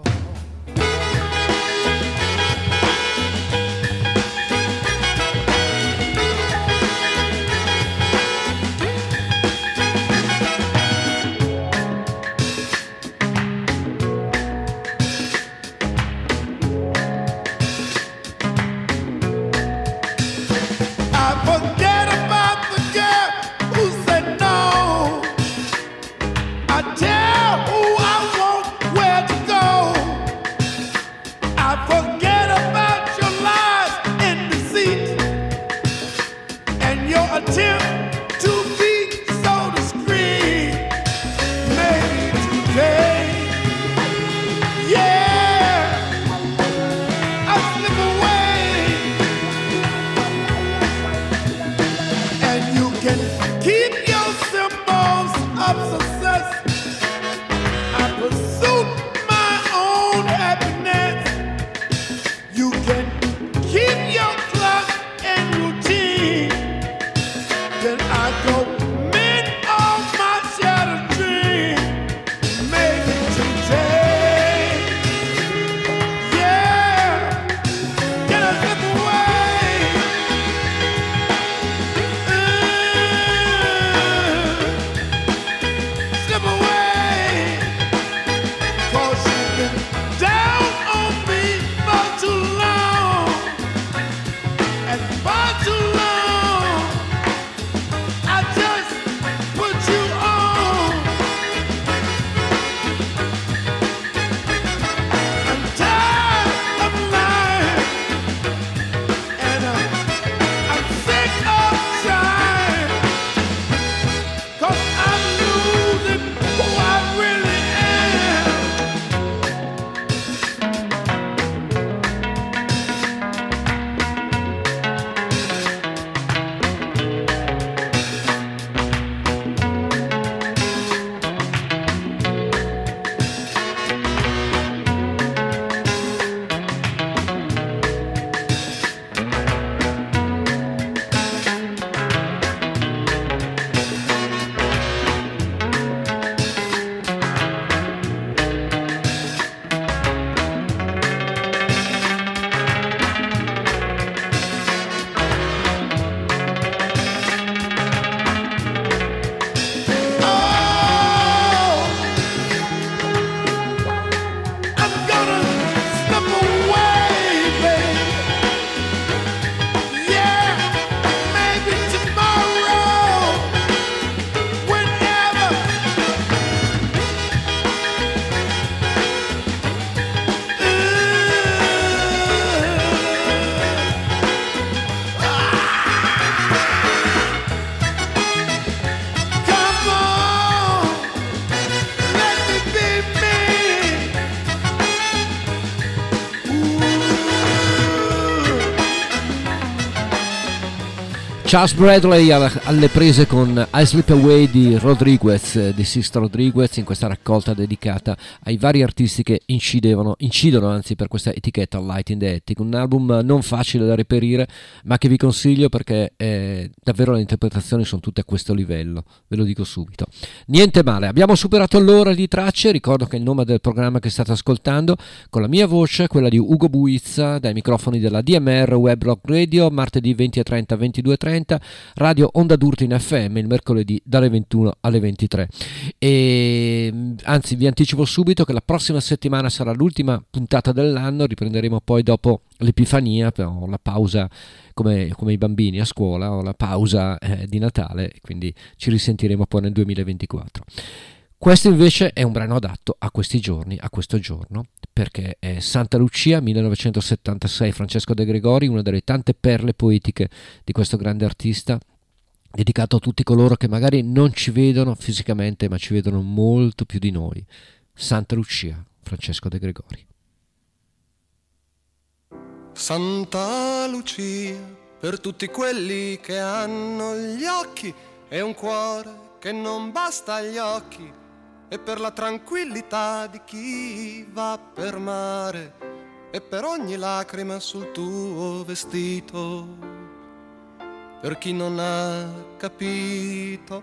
Charles Bradley alle, prese con I Slip Away di Rodriguez, eh, di Sister Rodriguez, in questa raccolta dedicata ai vari artisti che incidevano, incidono anzi per questa etichetta Light in the Attic, un album non facile da reperire, ma che vi consiglio perché eh, davvero le interpretazioni sono tutte a questo livello, ve lo dico subito. Niente male, abbiamo superato l'ora di tracce, ricordo che il nome del programma che state ascoltando, con la mia voce, quella di Ugo Buizza, dai microfoni della DMR Web Rock Radio, martedì 20.30, 22.30, radio Onda d'Urto in FM il mercoledì dalle 21 alle 23. E, anzi, vi anticipo subito che la prossima settimana sarà l'ultima puntata dell'anno, riprenderemo poi dopo l'Epifania, però la pausa come, come i bambini a scuola, o la pausa eh, di Natale, quindi ci risentiremo poi nel 2024. Questo invece è un brano adatto a questi giorni, a questo giorno, perché è Santa Lucia 1976, Francesco De Gregori, una delle tante perle poetiche di questo grande artista, dedicato a tutti coloro che magari non ci vedono fisicamente, ma ci vedono molto più di noi. Santa Lucia, Francesco De Gregori. Santa Lucia, per tutti quelli che hanno gli occhi e un cuore che non basta agli occhi, e per la tranquillità di chi va per mare, e per ogni lacrima sul tuo vestito, per chi non ha capito.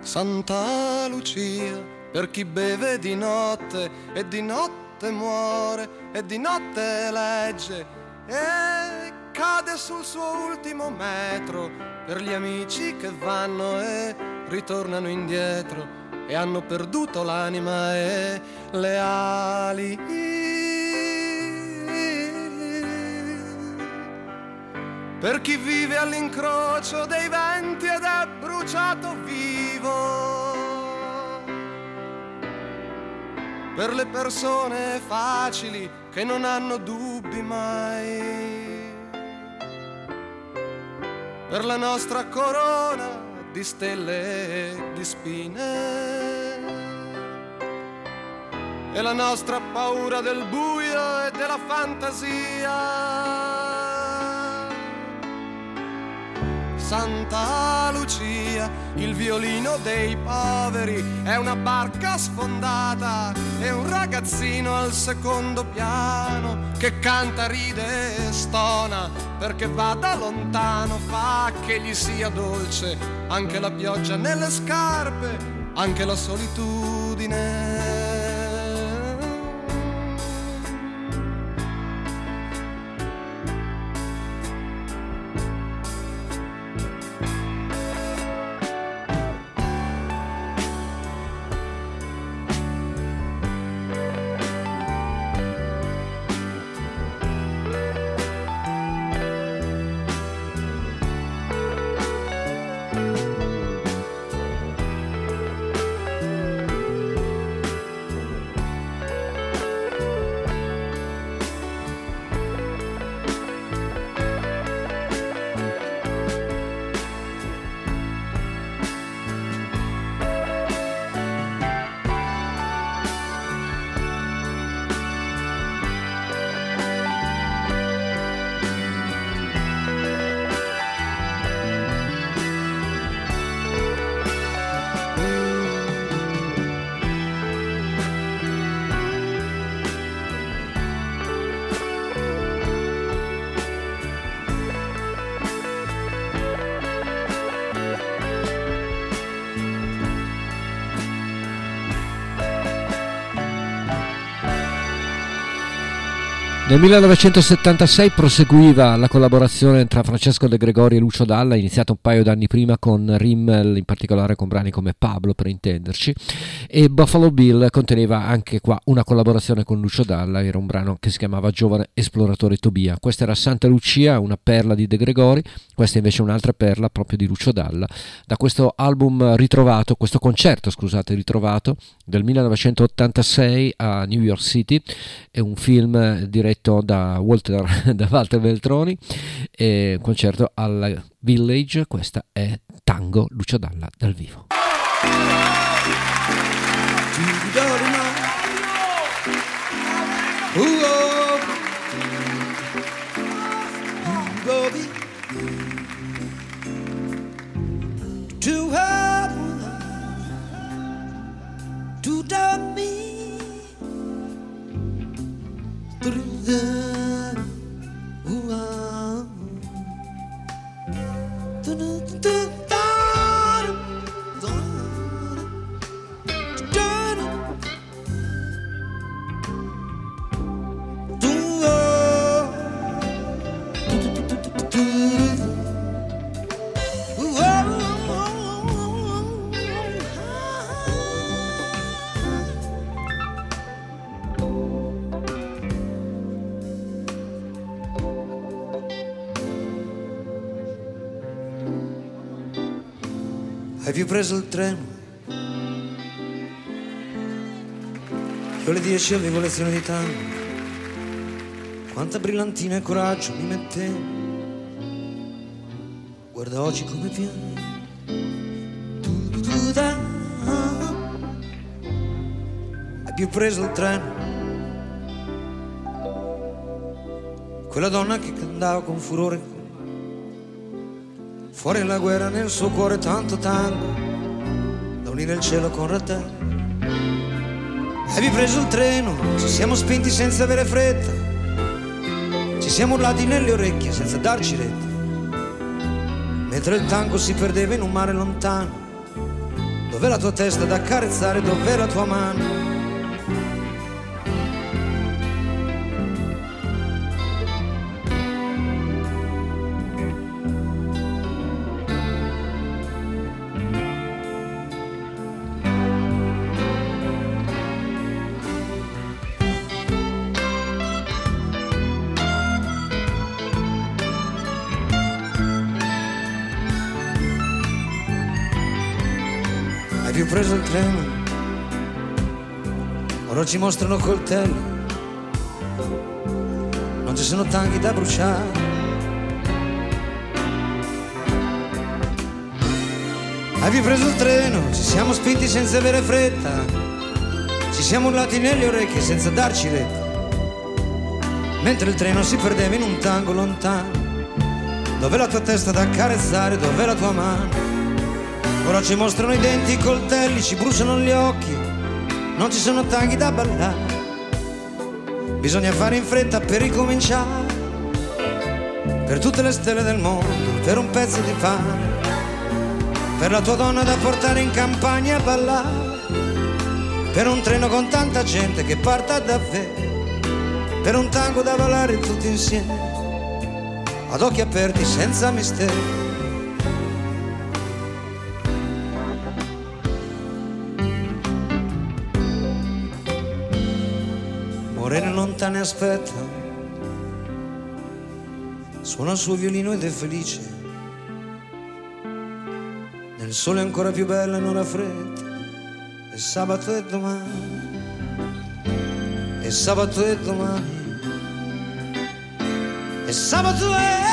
Santa Lucia, per chi beve di notte e di notte muore e di notte legge e cade sul suo ultimo metro, per gli amici che vanno e ritornano indietro e hanno perduto l'anima e le ali. Per chi vive all'incrocio dei venti ed è bruciato vivo. Per le persone facili che non hanno dubbi mai. Per la nostra corona di stelle e di spine. E la nostra paura del buio e della fantasia. Santa Lucia, il violino dei poveri è una barca sfondata e un ragazzino al secondo piano che canta, ride e stona perché va da lontano, fa che gli sia dolce anche la pioggia nelle scarpe, anche la solitudine. Nel 1976 proseguiva la collaborazione tra Francesco De Gregori e Lucio Dalla, iniziata un paio d'anni prima con Rimmel, in particolare con brani come Pablo per intenderci, e Buffalo Bill conteneva anche qua una collaborazione con Lucio Dalla, era un brano che si chiamava Giovane Esploratore Tobia. Questa era Santa Lucia, una perla di De Gregori, questa invece è un'altra perla proprio di Lucio Dalla, da questo album ritrovato, questo concerto scusate ritrovato del 1986 a New York City, è un film diretto da Walter, [LAUGHS] da Walter Veltroni, e un concerto al Village, questa è Tango Lucio Dalla dal vivo. To have to The do do do Hai più preso il treno? Io alle 10 avevo lezione di tango. Quanta brillantina e coraggio mi mettevo. Guarda oggi come piango. Tu, tu, da. Hai più preso il treno? Quella donna che cantava con furore Fuori la guerra nel suo cuore tanto tango Da unire il cielo con Ratel Avevi preso il treno Ci siamo spinti senza avere fretta. Ci siamo urlati nelle orecchie senza darci retta. Mentre il tango si perdeva in un mare lontano Dov'è la tua testa da accarezzare Dov'è la tua mano più preso il treno? Ora ci mostrano coltelli. Non ci sono tanghi da bruciare. Hai preso il treno? Ci siamo spinti senza avere fretta. Ci siamo urlati nelle orecchie senza darci retta. Mentre il treno si perdeva in un tango lontano. Dov'è la tua testa da accarezzare? Dov'è la tua mano? Ora ci mostrano i denti, i coltelli, ci bruciano gli occhi, non ci sono tanghi da ballare. Bisogna fare in fretta per ricominciare, per tutte le stelle del mondo, per un pezzo di pane, per la tua donna da portare in campagna a ballare, per un treno con tanta gente che parta davvero, per un tango da ballare tutti insieme, ad occhi aperti senza mistero. Morena lontana aspetta, suona il suo violino ed è felice. Nel sole ancora più bella e non ha fretta. E sabato è domani, e sabato è domani, e sabato è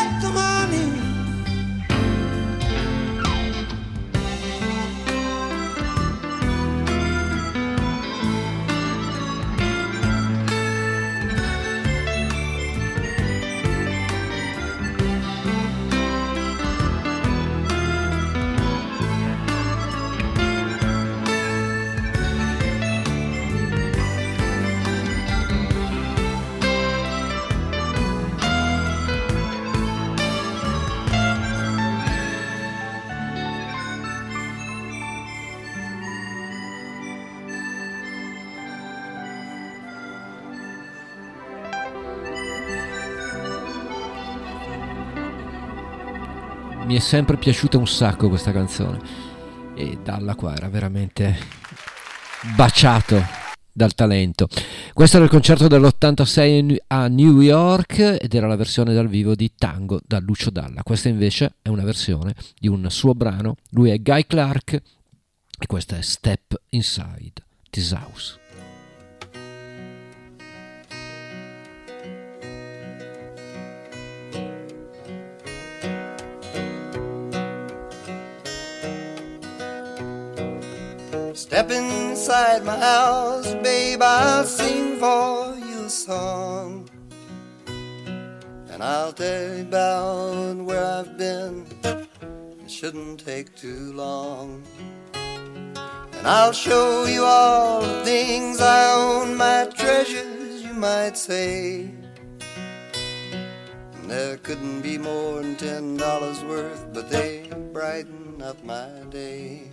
Mi è sempre piaciuta un sacco questa canzone e Dalla qua era veramente baciato dal talento. Questo era il concerto dell'86 a New York ed era la versione dal vivo di Tango da Lucio Dalla. Questa invece è una versione di un suo brano. Lui è Guy Clark e questa è Step Inside This House. Step inside my house, babe, I'll sing for you a song. And I'll tell you about where I've been. It shouldn't take too long. And I'll show you all the things I own, my treasures, you might say. And there couldn't be more than ten dollars worth, but they brighten up my day.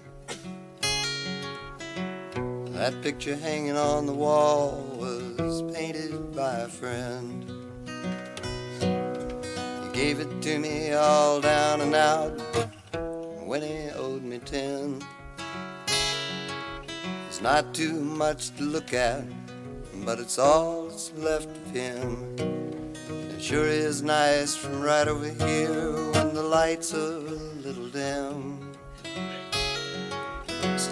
That picture hanging on the wall was painted by a friend. He gave it to me all down and out when he owed me ten. It's not too much to look at, but it's all that's left of him. It sure is nice from right over here when the lights are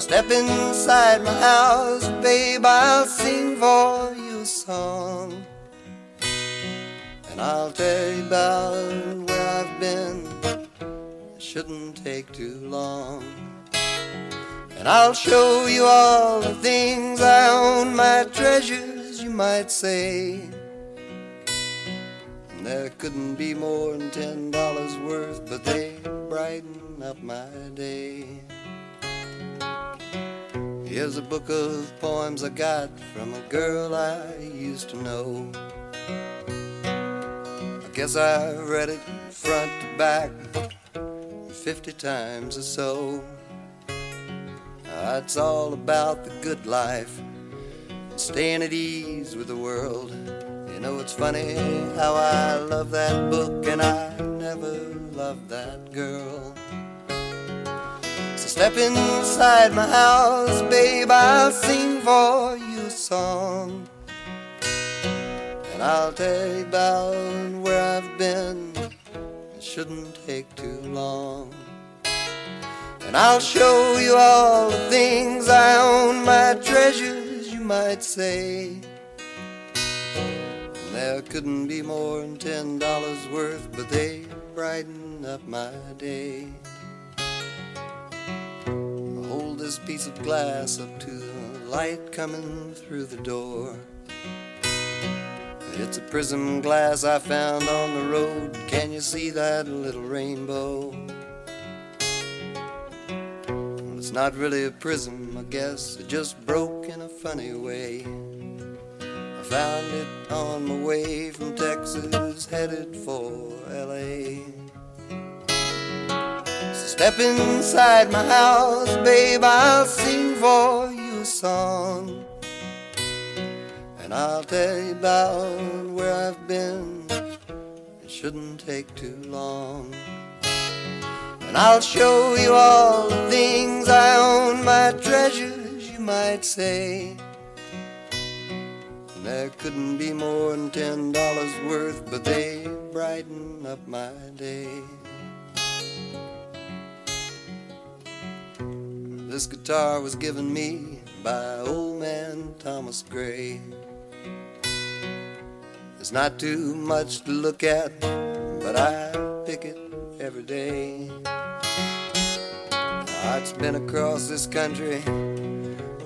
step inside my house, babe, I'll sing for you a song. And I'll tell you about where I've been. It shouldn't take too long. And I'll show you all the things I own, my treasures, you might say. And there couldn't be more than ten dollars worth, but they brighten up my day. Here's a book of poems I got from a girl I used to know. I guess I read it front to back fifty times or so. It's all about the good life, staying at ease with the world. You know, it's funny how I love that book and I never loved that girl. Step inside my house, babe, I'll sing for you a song. And I'll tell you about where I've been. It shouldn't take too long. And I'll show you all the things I own, my treasures, you might say. And there couldn't be more than ten dollars worth, but they brighten up my day. Hold this piece of glass up to the light coming through the door. It's a prism glass I found on the road. Can you see that little rainbow? It's not really a prism, I guess. It just broke in a funny way. I found it on my way from Texas, headed for LA. Step inside my house, babe, I'll sing for you a song. And I'll tell you about where I've been. It shouldn't take too long. And I'll show you all the things I own, my treasures, you might say. And there couldn't be more than ten dollars worth, but they brighten up my day. This guitar was given me by old man Thomas Gray. It's not too much to look at, but I pick it every day. It's been across this country,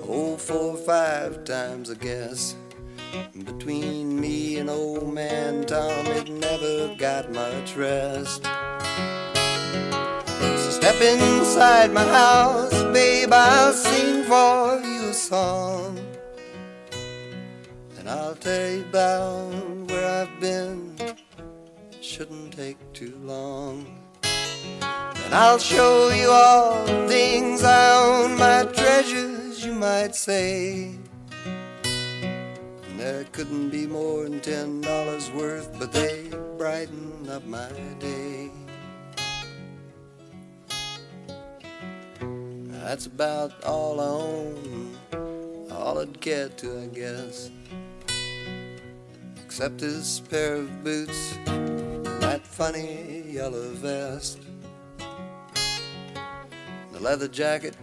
oh, four or five times, I guess. Between me and old man Tom, it never got much rest. Step inside my house, babe, I'll sing for you a song. And I'll tell you about where I've been. It shouldn't take too long. And I'll show you all the things I own, my treasures, you might say. And there couldn't be more than ten dollars worth, but they brighten up my day. That's about all I own, all I'd get to, I guess. Except this pair of boots, and that funny yellow vest, the leather jacket,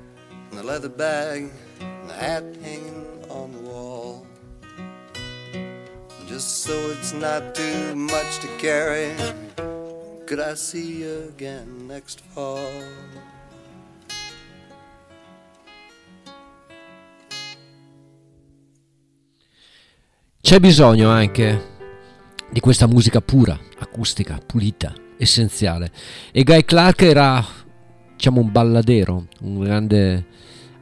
and the leather bag, and the hat hanging on the wall. Just so it's not too much to carry, could I see you again next fall? C'è bisogno anche di questa musica pura, acustica, pulita, essenziale. E Guy Clark era, diciamo, un balladero, un grande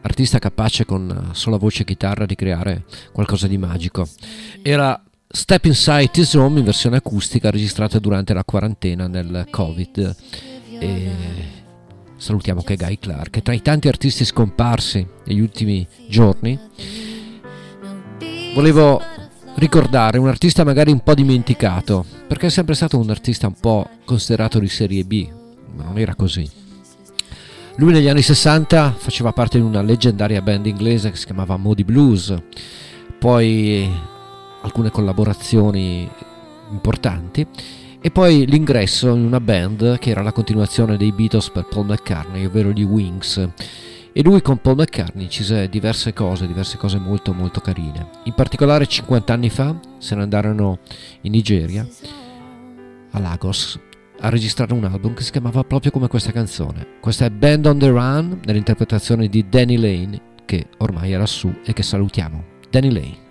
artista capace con sola voce e chitarra di creare qualcosa di magico. Era Step Inside His Home in versione acustica registrata durante la quarantena nel Covid. E salutiamo che Guy Clark. Tra i tanti artisti scomparsi negli ultimi giorni, volevo ricordare un artista magari un po' dimenticato, perché è sempre stato un artista un po' considerato di serie B, ma non era così. Lui negli anni 60 faceva parte di una leggendaria band inglese che si chiamava Moody Blues, poi alcune collaborazioni importanti e poi l'ingresso in una band che era la continuazione dei Beatles per Paul McCartney, ovvero gli Wings. E lui con Paul McCartney incise diverse cose, diverse cose molto molto carine. In particolare 50 anni fa se ne andarono in Nigeria, a Lagos, a registrare un album che si chiamava proprio come questa canzone. Questa è Band on the Run nell'interpretazione di Danny Lane, che ormai era su e che salutiamo. Danny Lane.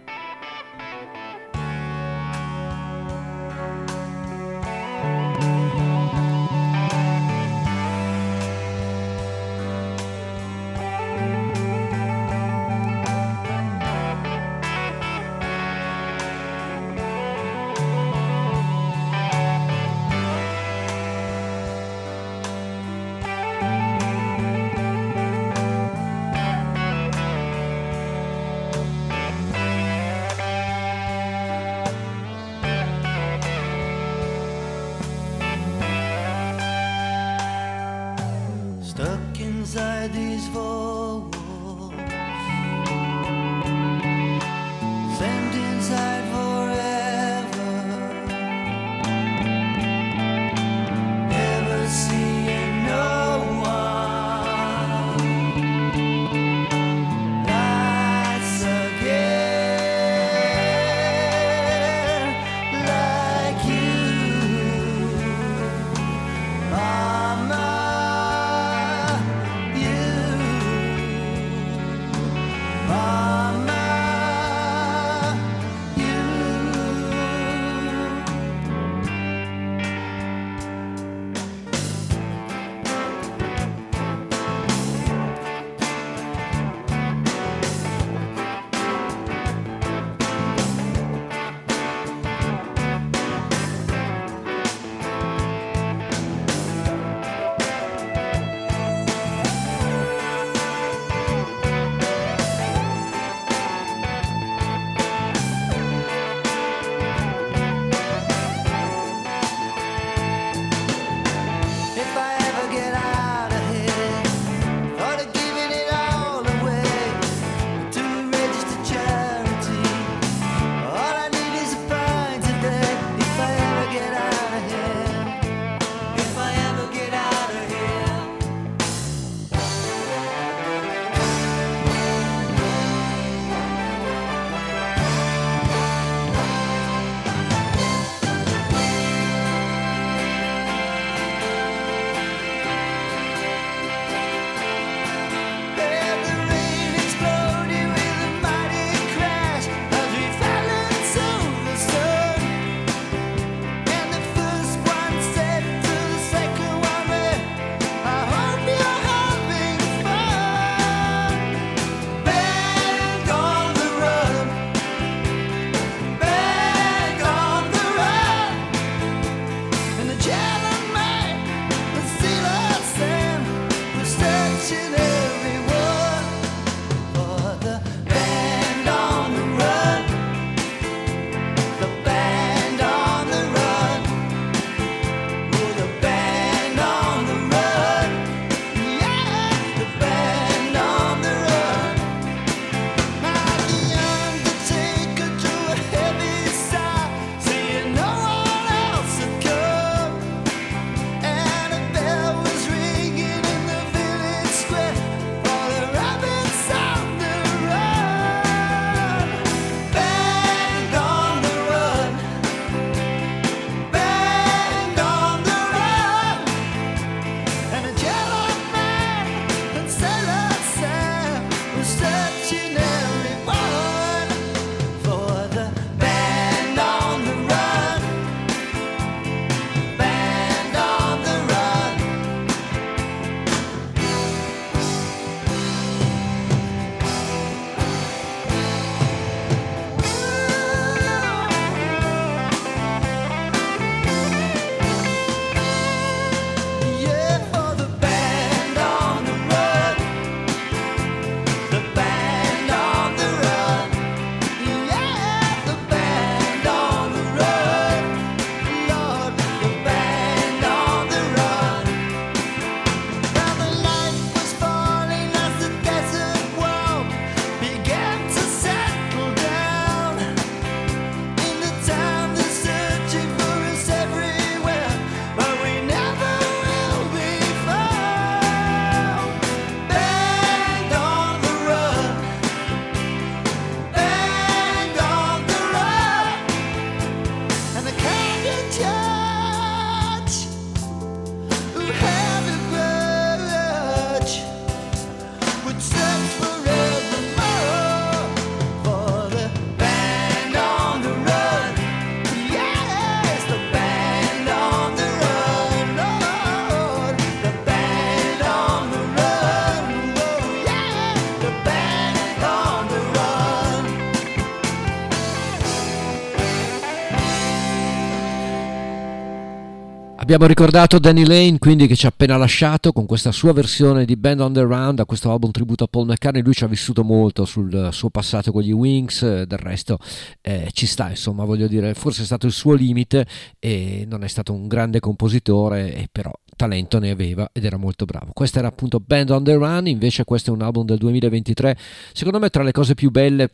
Abbiamo ricordato Danny Lane, quindi che ci ha appena lasciato con questa sua versione di Band on the Round, a questo album tributo a Paul McCartney. Lui ci ha vissuto molto sul suo passato con gli Wings, eh, del resto eh, ci sta, insomma, voglio dire, forse è stato il suo limite e non è stato un grande compositore, però talento ne aveva ed era molto bravo. Questo era appunto Band on the Run, invece questo è un album del 2023, secondo me tra le cose più belle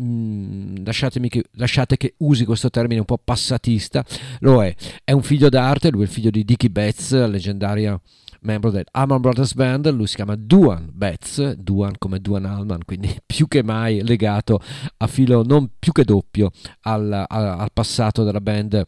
mm, lasciatemi che, lasciate che usi questo termine un po' passatista, lo è, è un figlio d'arte, lui è il figlio di Dickie Betts, leggendaria membro del Allman Brothers Band, lui si chiama Duan Betts, Duan come Duan Allman, quindi [LAUGHS] più che mai legato a filo non più che doppio al, a- al passato della band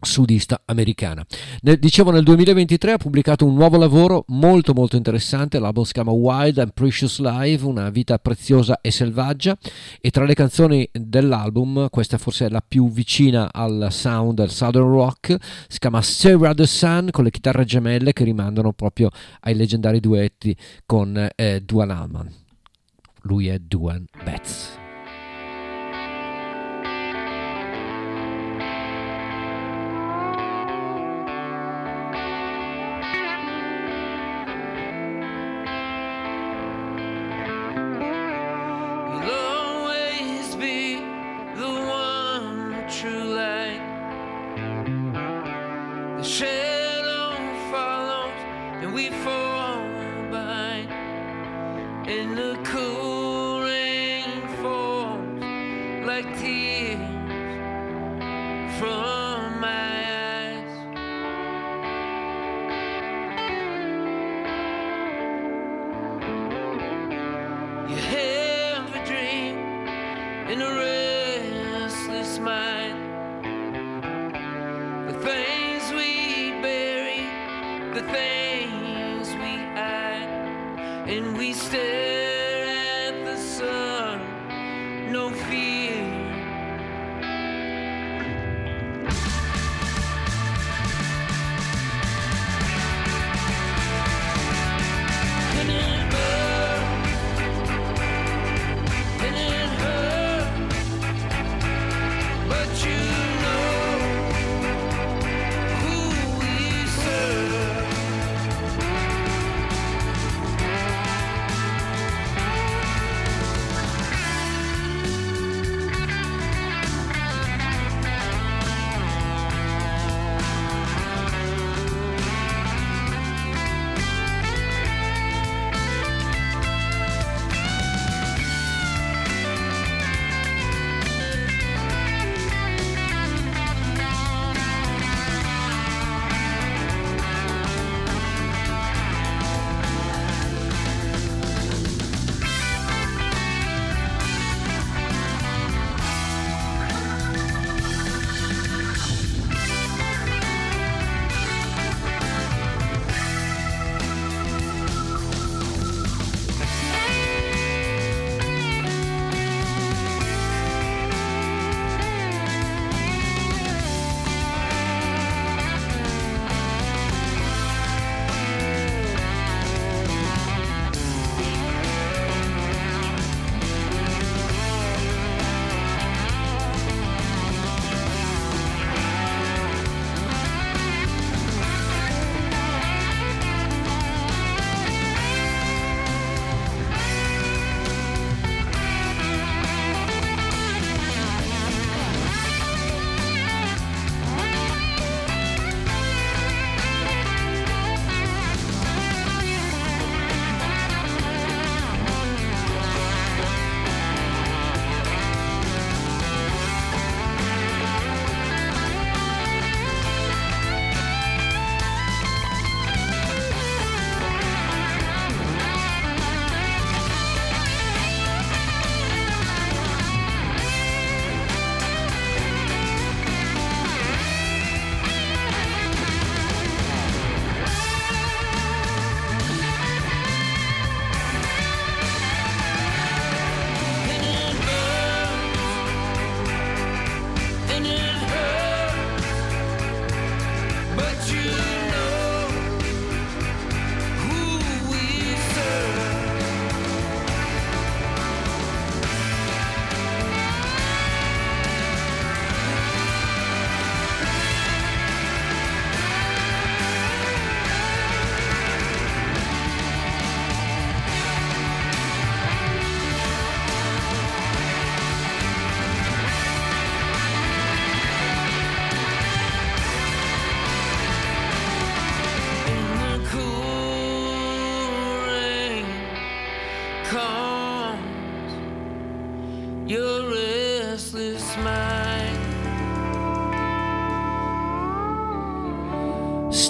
sudista americana. Nel- dicevo nel 2023 ha pubblicato un nuovo lavoro molto molto interessante, l'album si chiama Wild and Precious Life, una vita preziosa e selvaggia e tra le canzoni dell'album questa forse è la più vicina al sound del Southern Rock, si chiama Sarah the Sun con le chitarre gemelle che rimandano proprio ai leggendari duetti con eh, Duan Allman. Lui è Duan Betts. Cool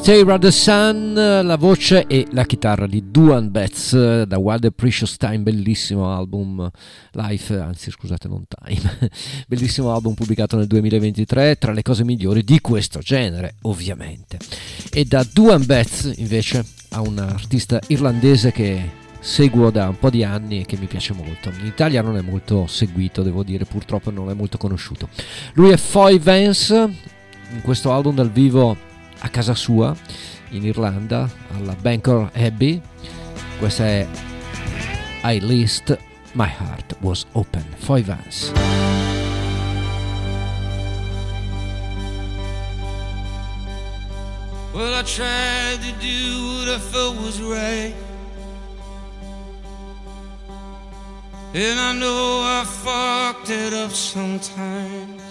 Stay Around the Sun, la voce e la chitarra di Duan Betts da Wild and Precious Time, bellissimo album Life, anzi scusate non Time, [LAUGHS] bellissimo album pubblicato nel 2023, tra le cose migliori di questo genere ovviamente. E da Duan Betts invece a un artista irlandese che seguo da un po' di anni e che mi piace molto. In Italia non è molto seguito, devo dire, purtroppo non è molto conosciuto. Lui è Foy Vance, in questo album dal vivo a casa sua in Irlanda alla Bangor Abbey. Questa è I List My Heart Was Open. Foy Vance. Well, I tried to do what I felt was right. And I know I fucked it up sometimes.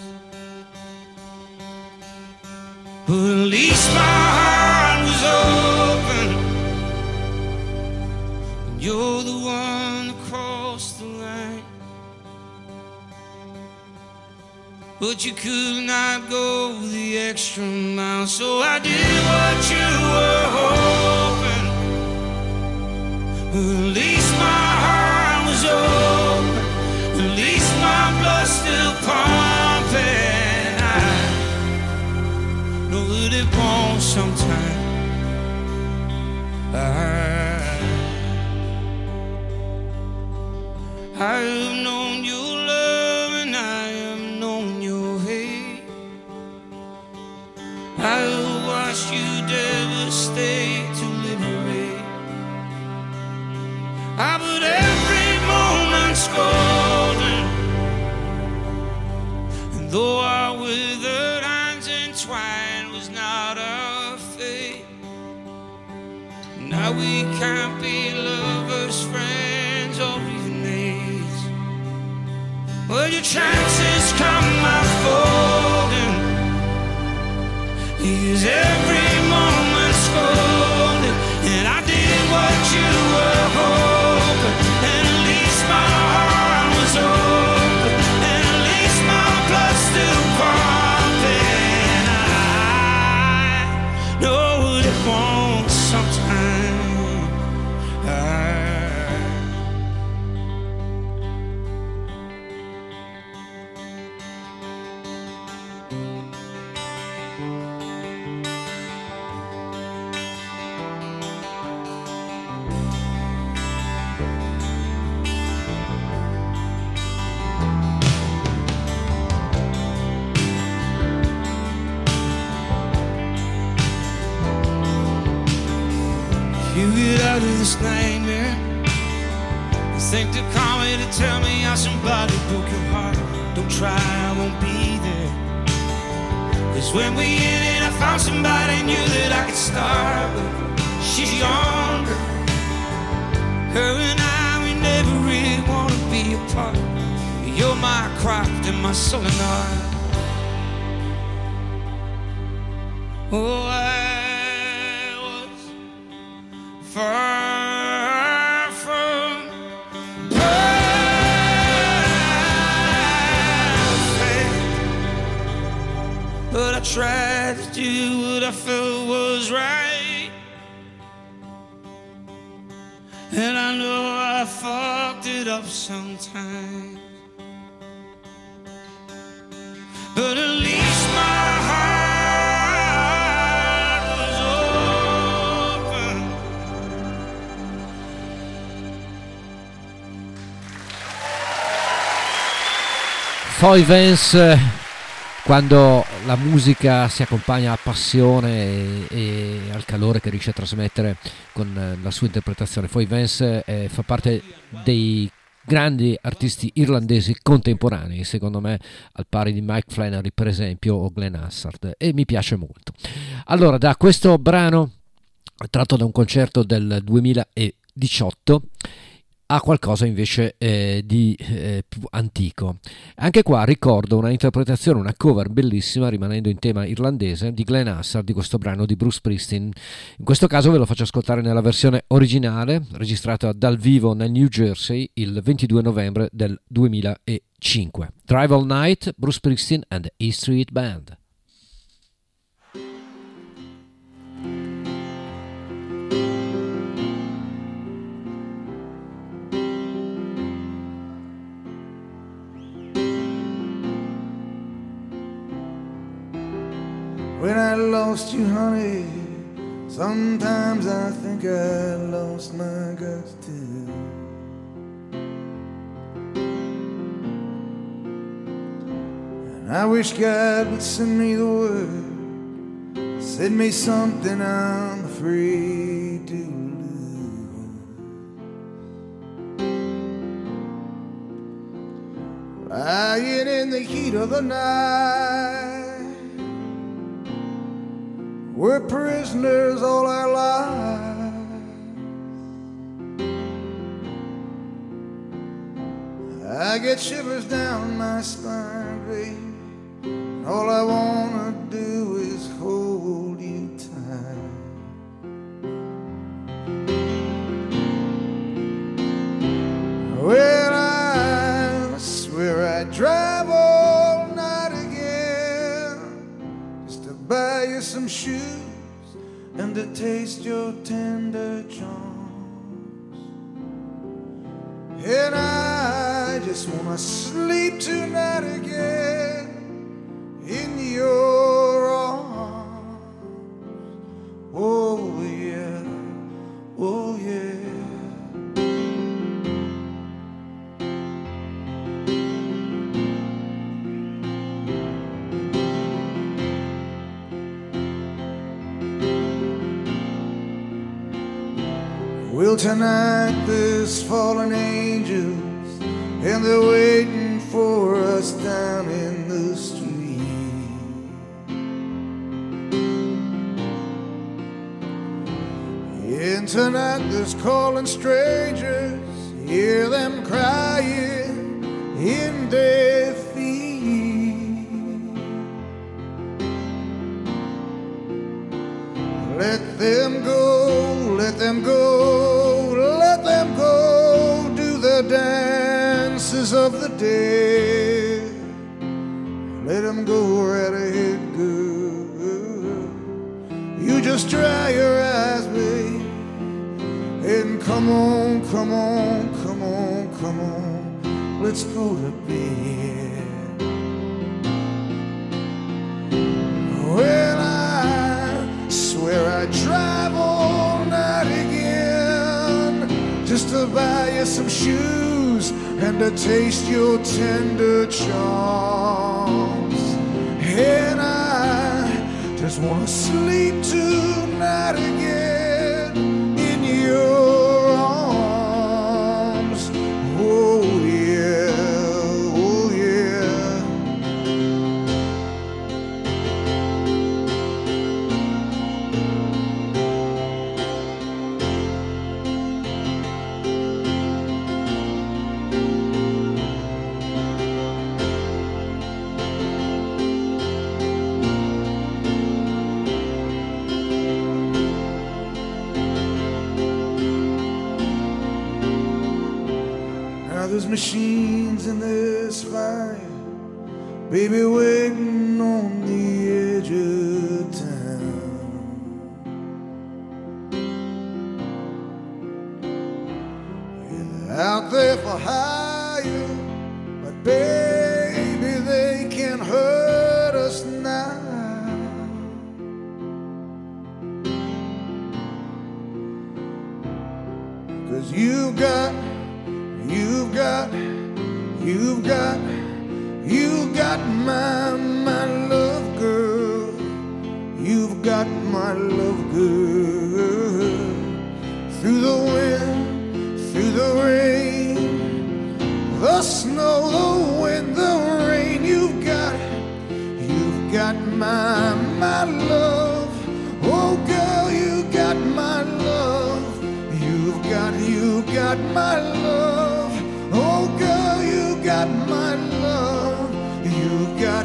But at least my heart was open. And you're the one that crossed the line. But you could not go the extra mile, so I did what you were hoping. At least my heart that it won't sometime. I, I have known your love and I have known your hate. I have watched you devastate to liberate. I but every moment's golden. And though our withered hands entwined we can't be lovers, friends, or even mates. Well, your chances come unfolding. Is every Foy Vance, quando la musica si accompagna a passione e, e al calore che riesce a trasmettere con la sua interpretazione. Foy Vance eh, fa parte dei grandi artisti irlandesi contemporanei, secondo me al pari di Mike Flannery per esempio o Glenn Hassard e mi piace molto. Allora, da questo brano tratto da un concerto del 2018 a qualcosa invece eh, di eh, più antico. Anche qua ricordo una interpretazione, una cover bellissima, rimanendo in tema irlandese, di Glenn Hassard di questo brano di Bruce Springsteen. In questo caso ve lo faccio ascoltare nella versione originale, registrata dal vivo nel New Jersey il 22 novembre del 2005. Drive All Night, Bruce Springsteen and the E Street Band. When I lost you, honey, sometimes I think I lost my guts too. And I wish God would send me the word, send me something I'm afraid to lose. Lying in the heat of the night. We're prisoners all our lives. I get shivers down my spine, baby. All I wanna shoes and to taste your tender charms. And I just wanna sleep tonight again tonight there's fallen angels, and they're waiting for us down in the street. And tonight there's calling strangers, hear them Let's go to bed. Well, I swear I drive all night again just to buy you some shoes and to taste your tender charms. And I just wanna sleep tonight again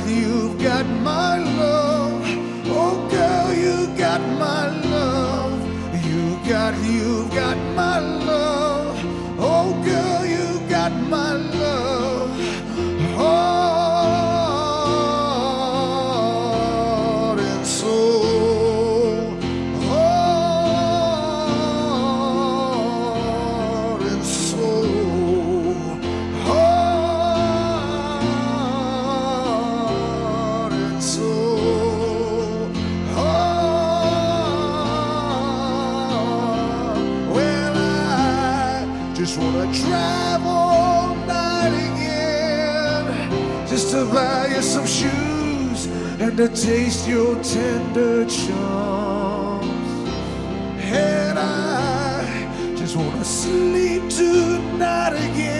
you've got my love. And to taste your tender charms. And I just wanna sleep tonight again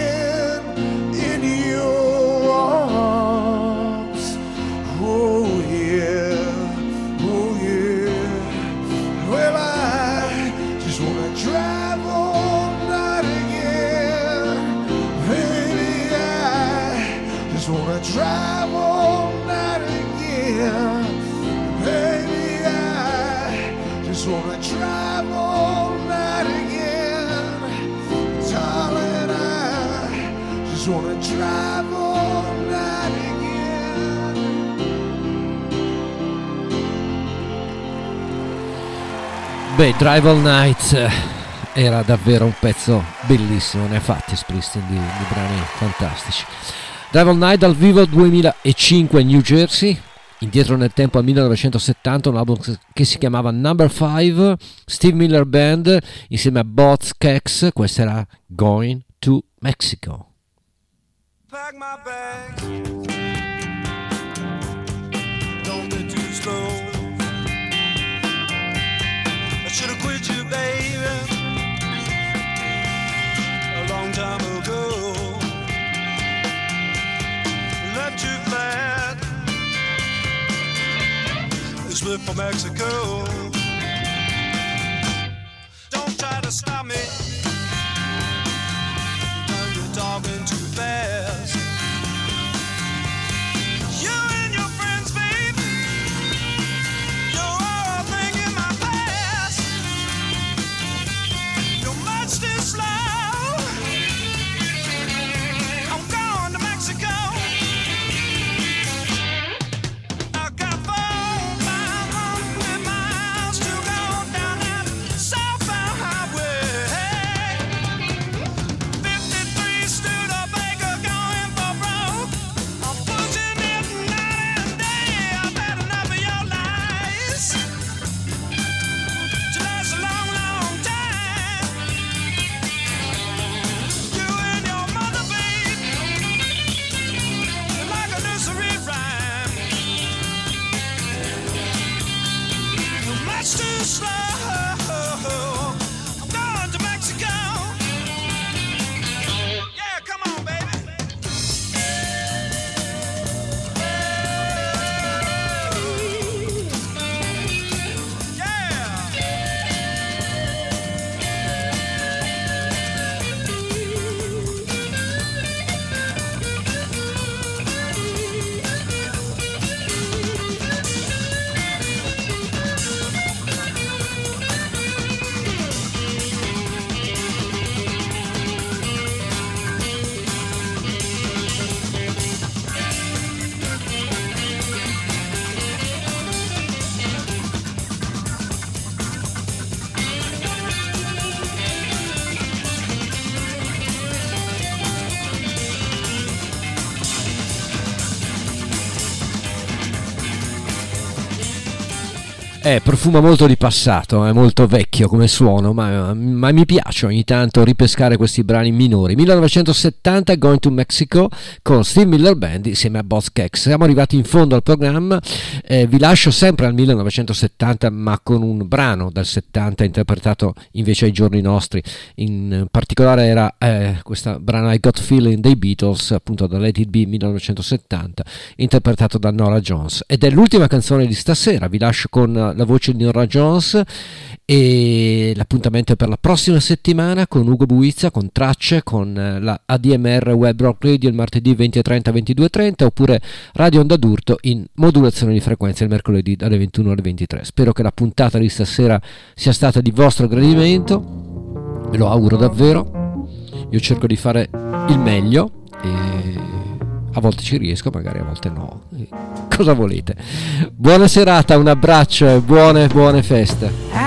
Beh, Drive All Night era davvero un pezzo bellissimo, ne ha fatti Springsteen di, di brani fantastici. Drive All Night dal vivo 2005 New Jersey, indietro nel tempo al 1970, un album che si chiamava Number 5, Steve Miller Band insieme a Bots Kex, questa era Going to Mexico. Pack my bags. Should have quit you, baby, a long time ago. Left you flat. Split for Mexico. Don't try to stop me. Eh, profuma molto di passato, è molto vecchio come suono, ma, ma mi piace ogni tanto ripescare questi brani minori. 1970 Going to Mexico con Steve Miller Band insieme a Boz Kex. Siamo arrivati in fondo al programma, eh, vi lascio sempre al 1970 ma con un brano dal 70 interpretato invece ai giorni nostri. In particolare era eh, questa brano I Got Feeling dei Beatles, appunto da Let It Be 1970, interpretato da Nora Jones. Ed è l'ultima canzone di stasera, vi lascio con la voce di Nora Jones e l'appuntamento è per la prossima settimana con Ugo Buizza, con tracce, con eh, la ADMR Web Rock Radio il martedì 20.30 22.30 oppure Radio Onda d'Urto in modulazione di frequenza il mercoledì dalle 21 alle 23. Spero che la puntata di stasera sia stata di vostro gradimento, ve lo auguro davvero. Io cerco di fare il meglio e a volte ci riesco, magari a volte no. Cosa volete? Buona serata, un abbraccio e buone, buone feste.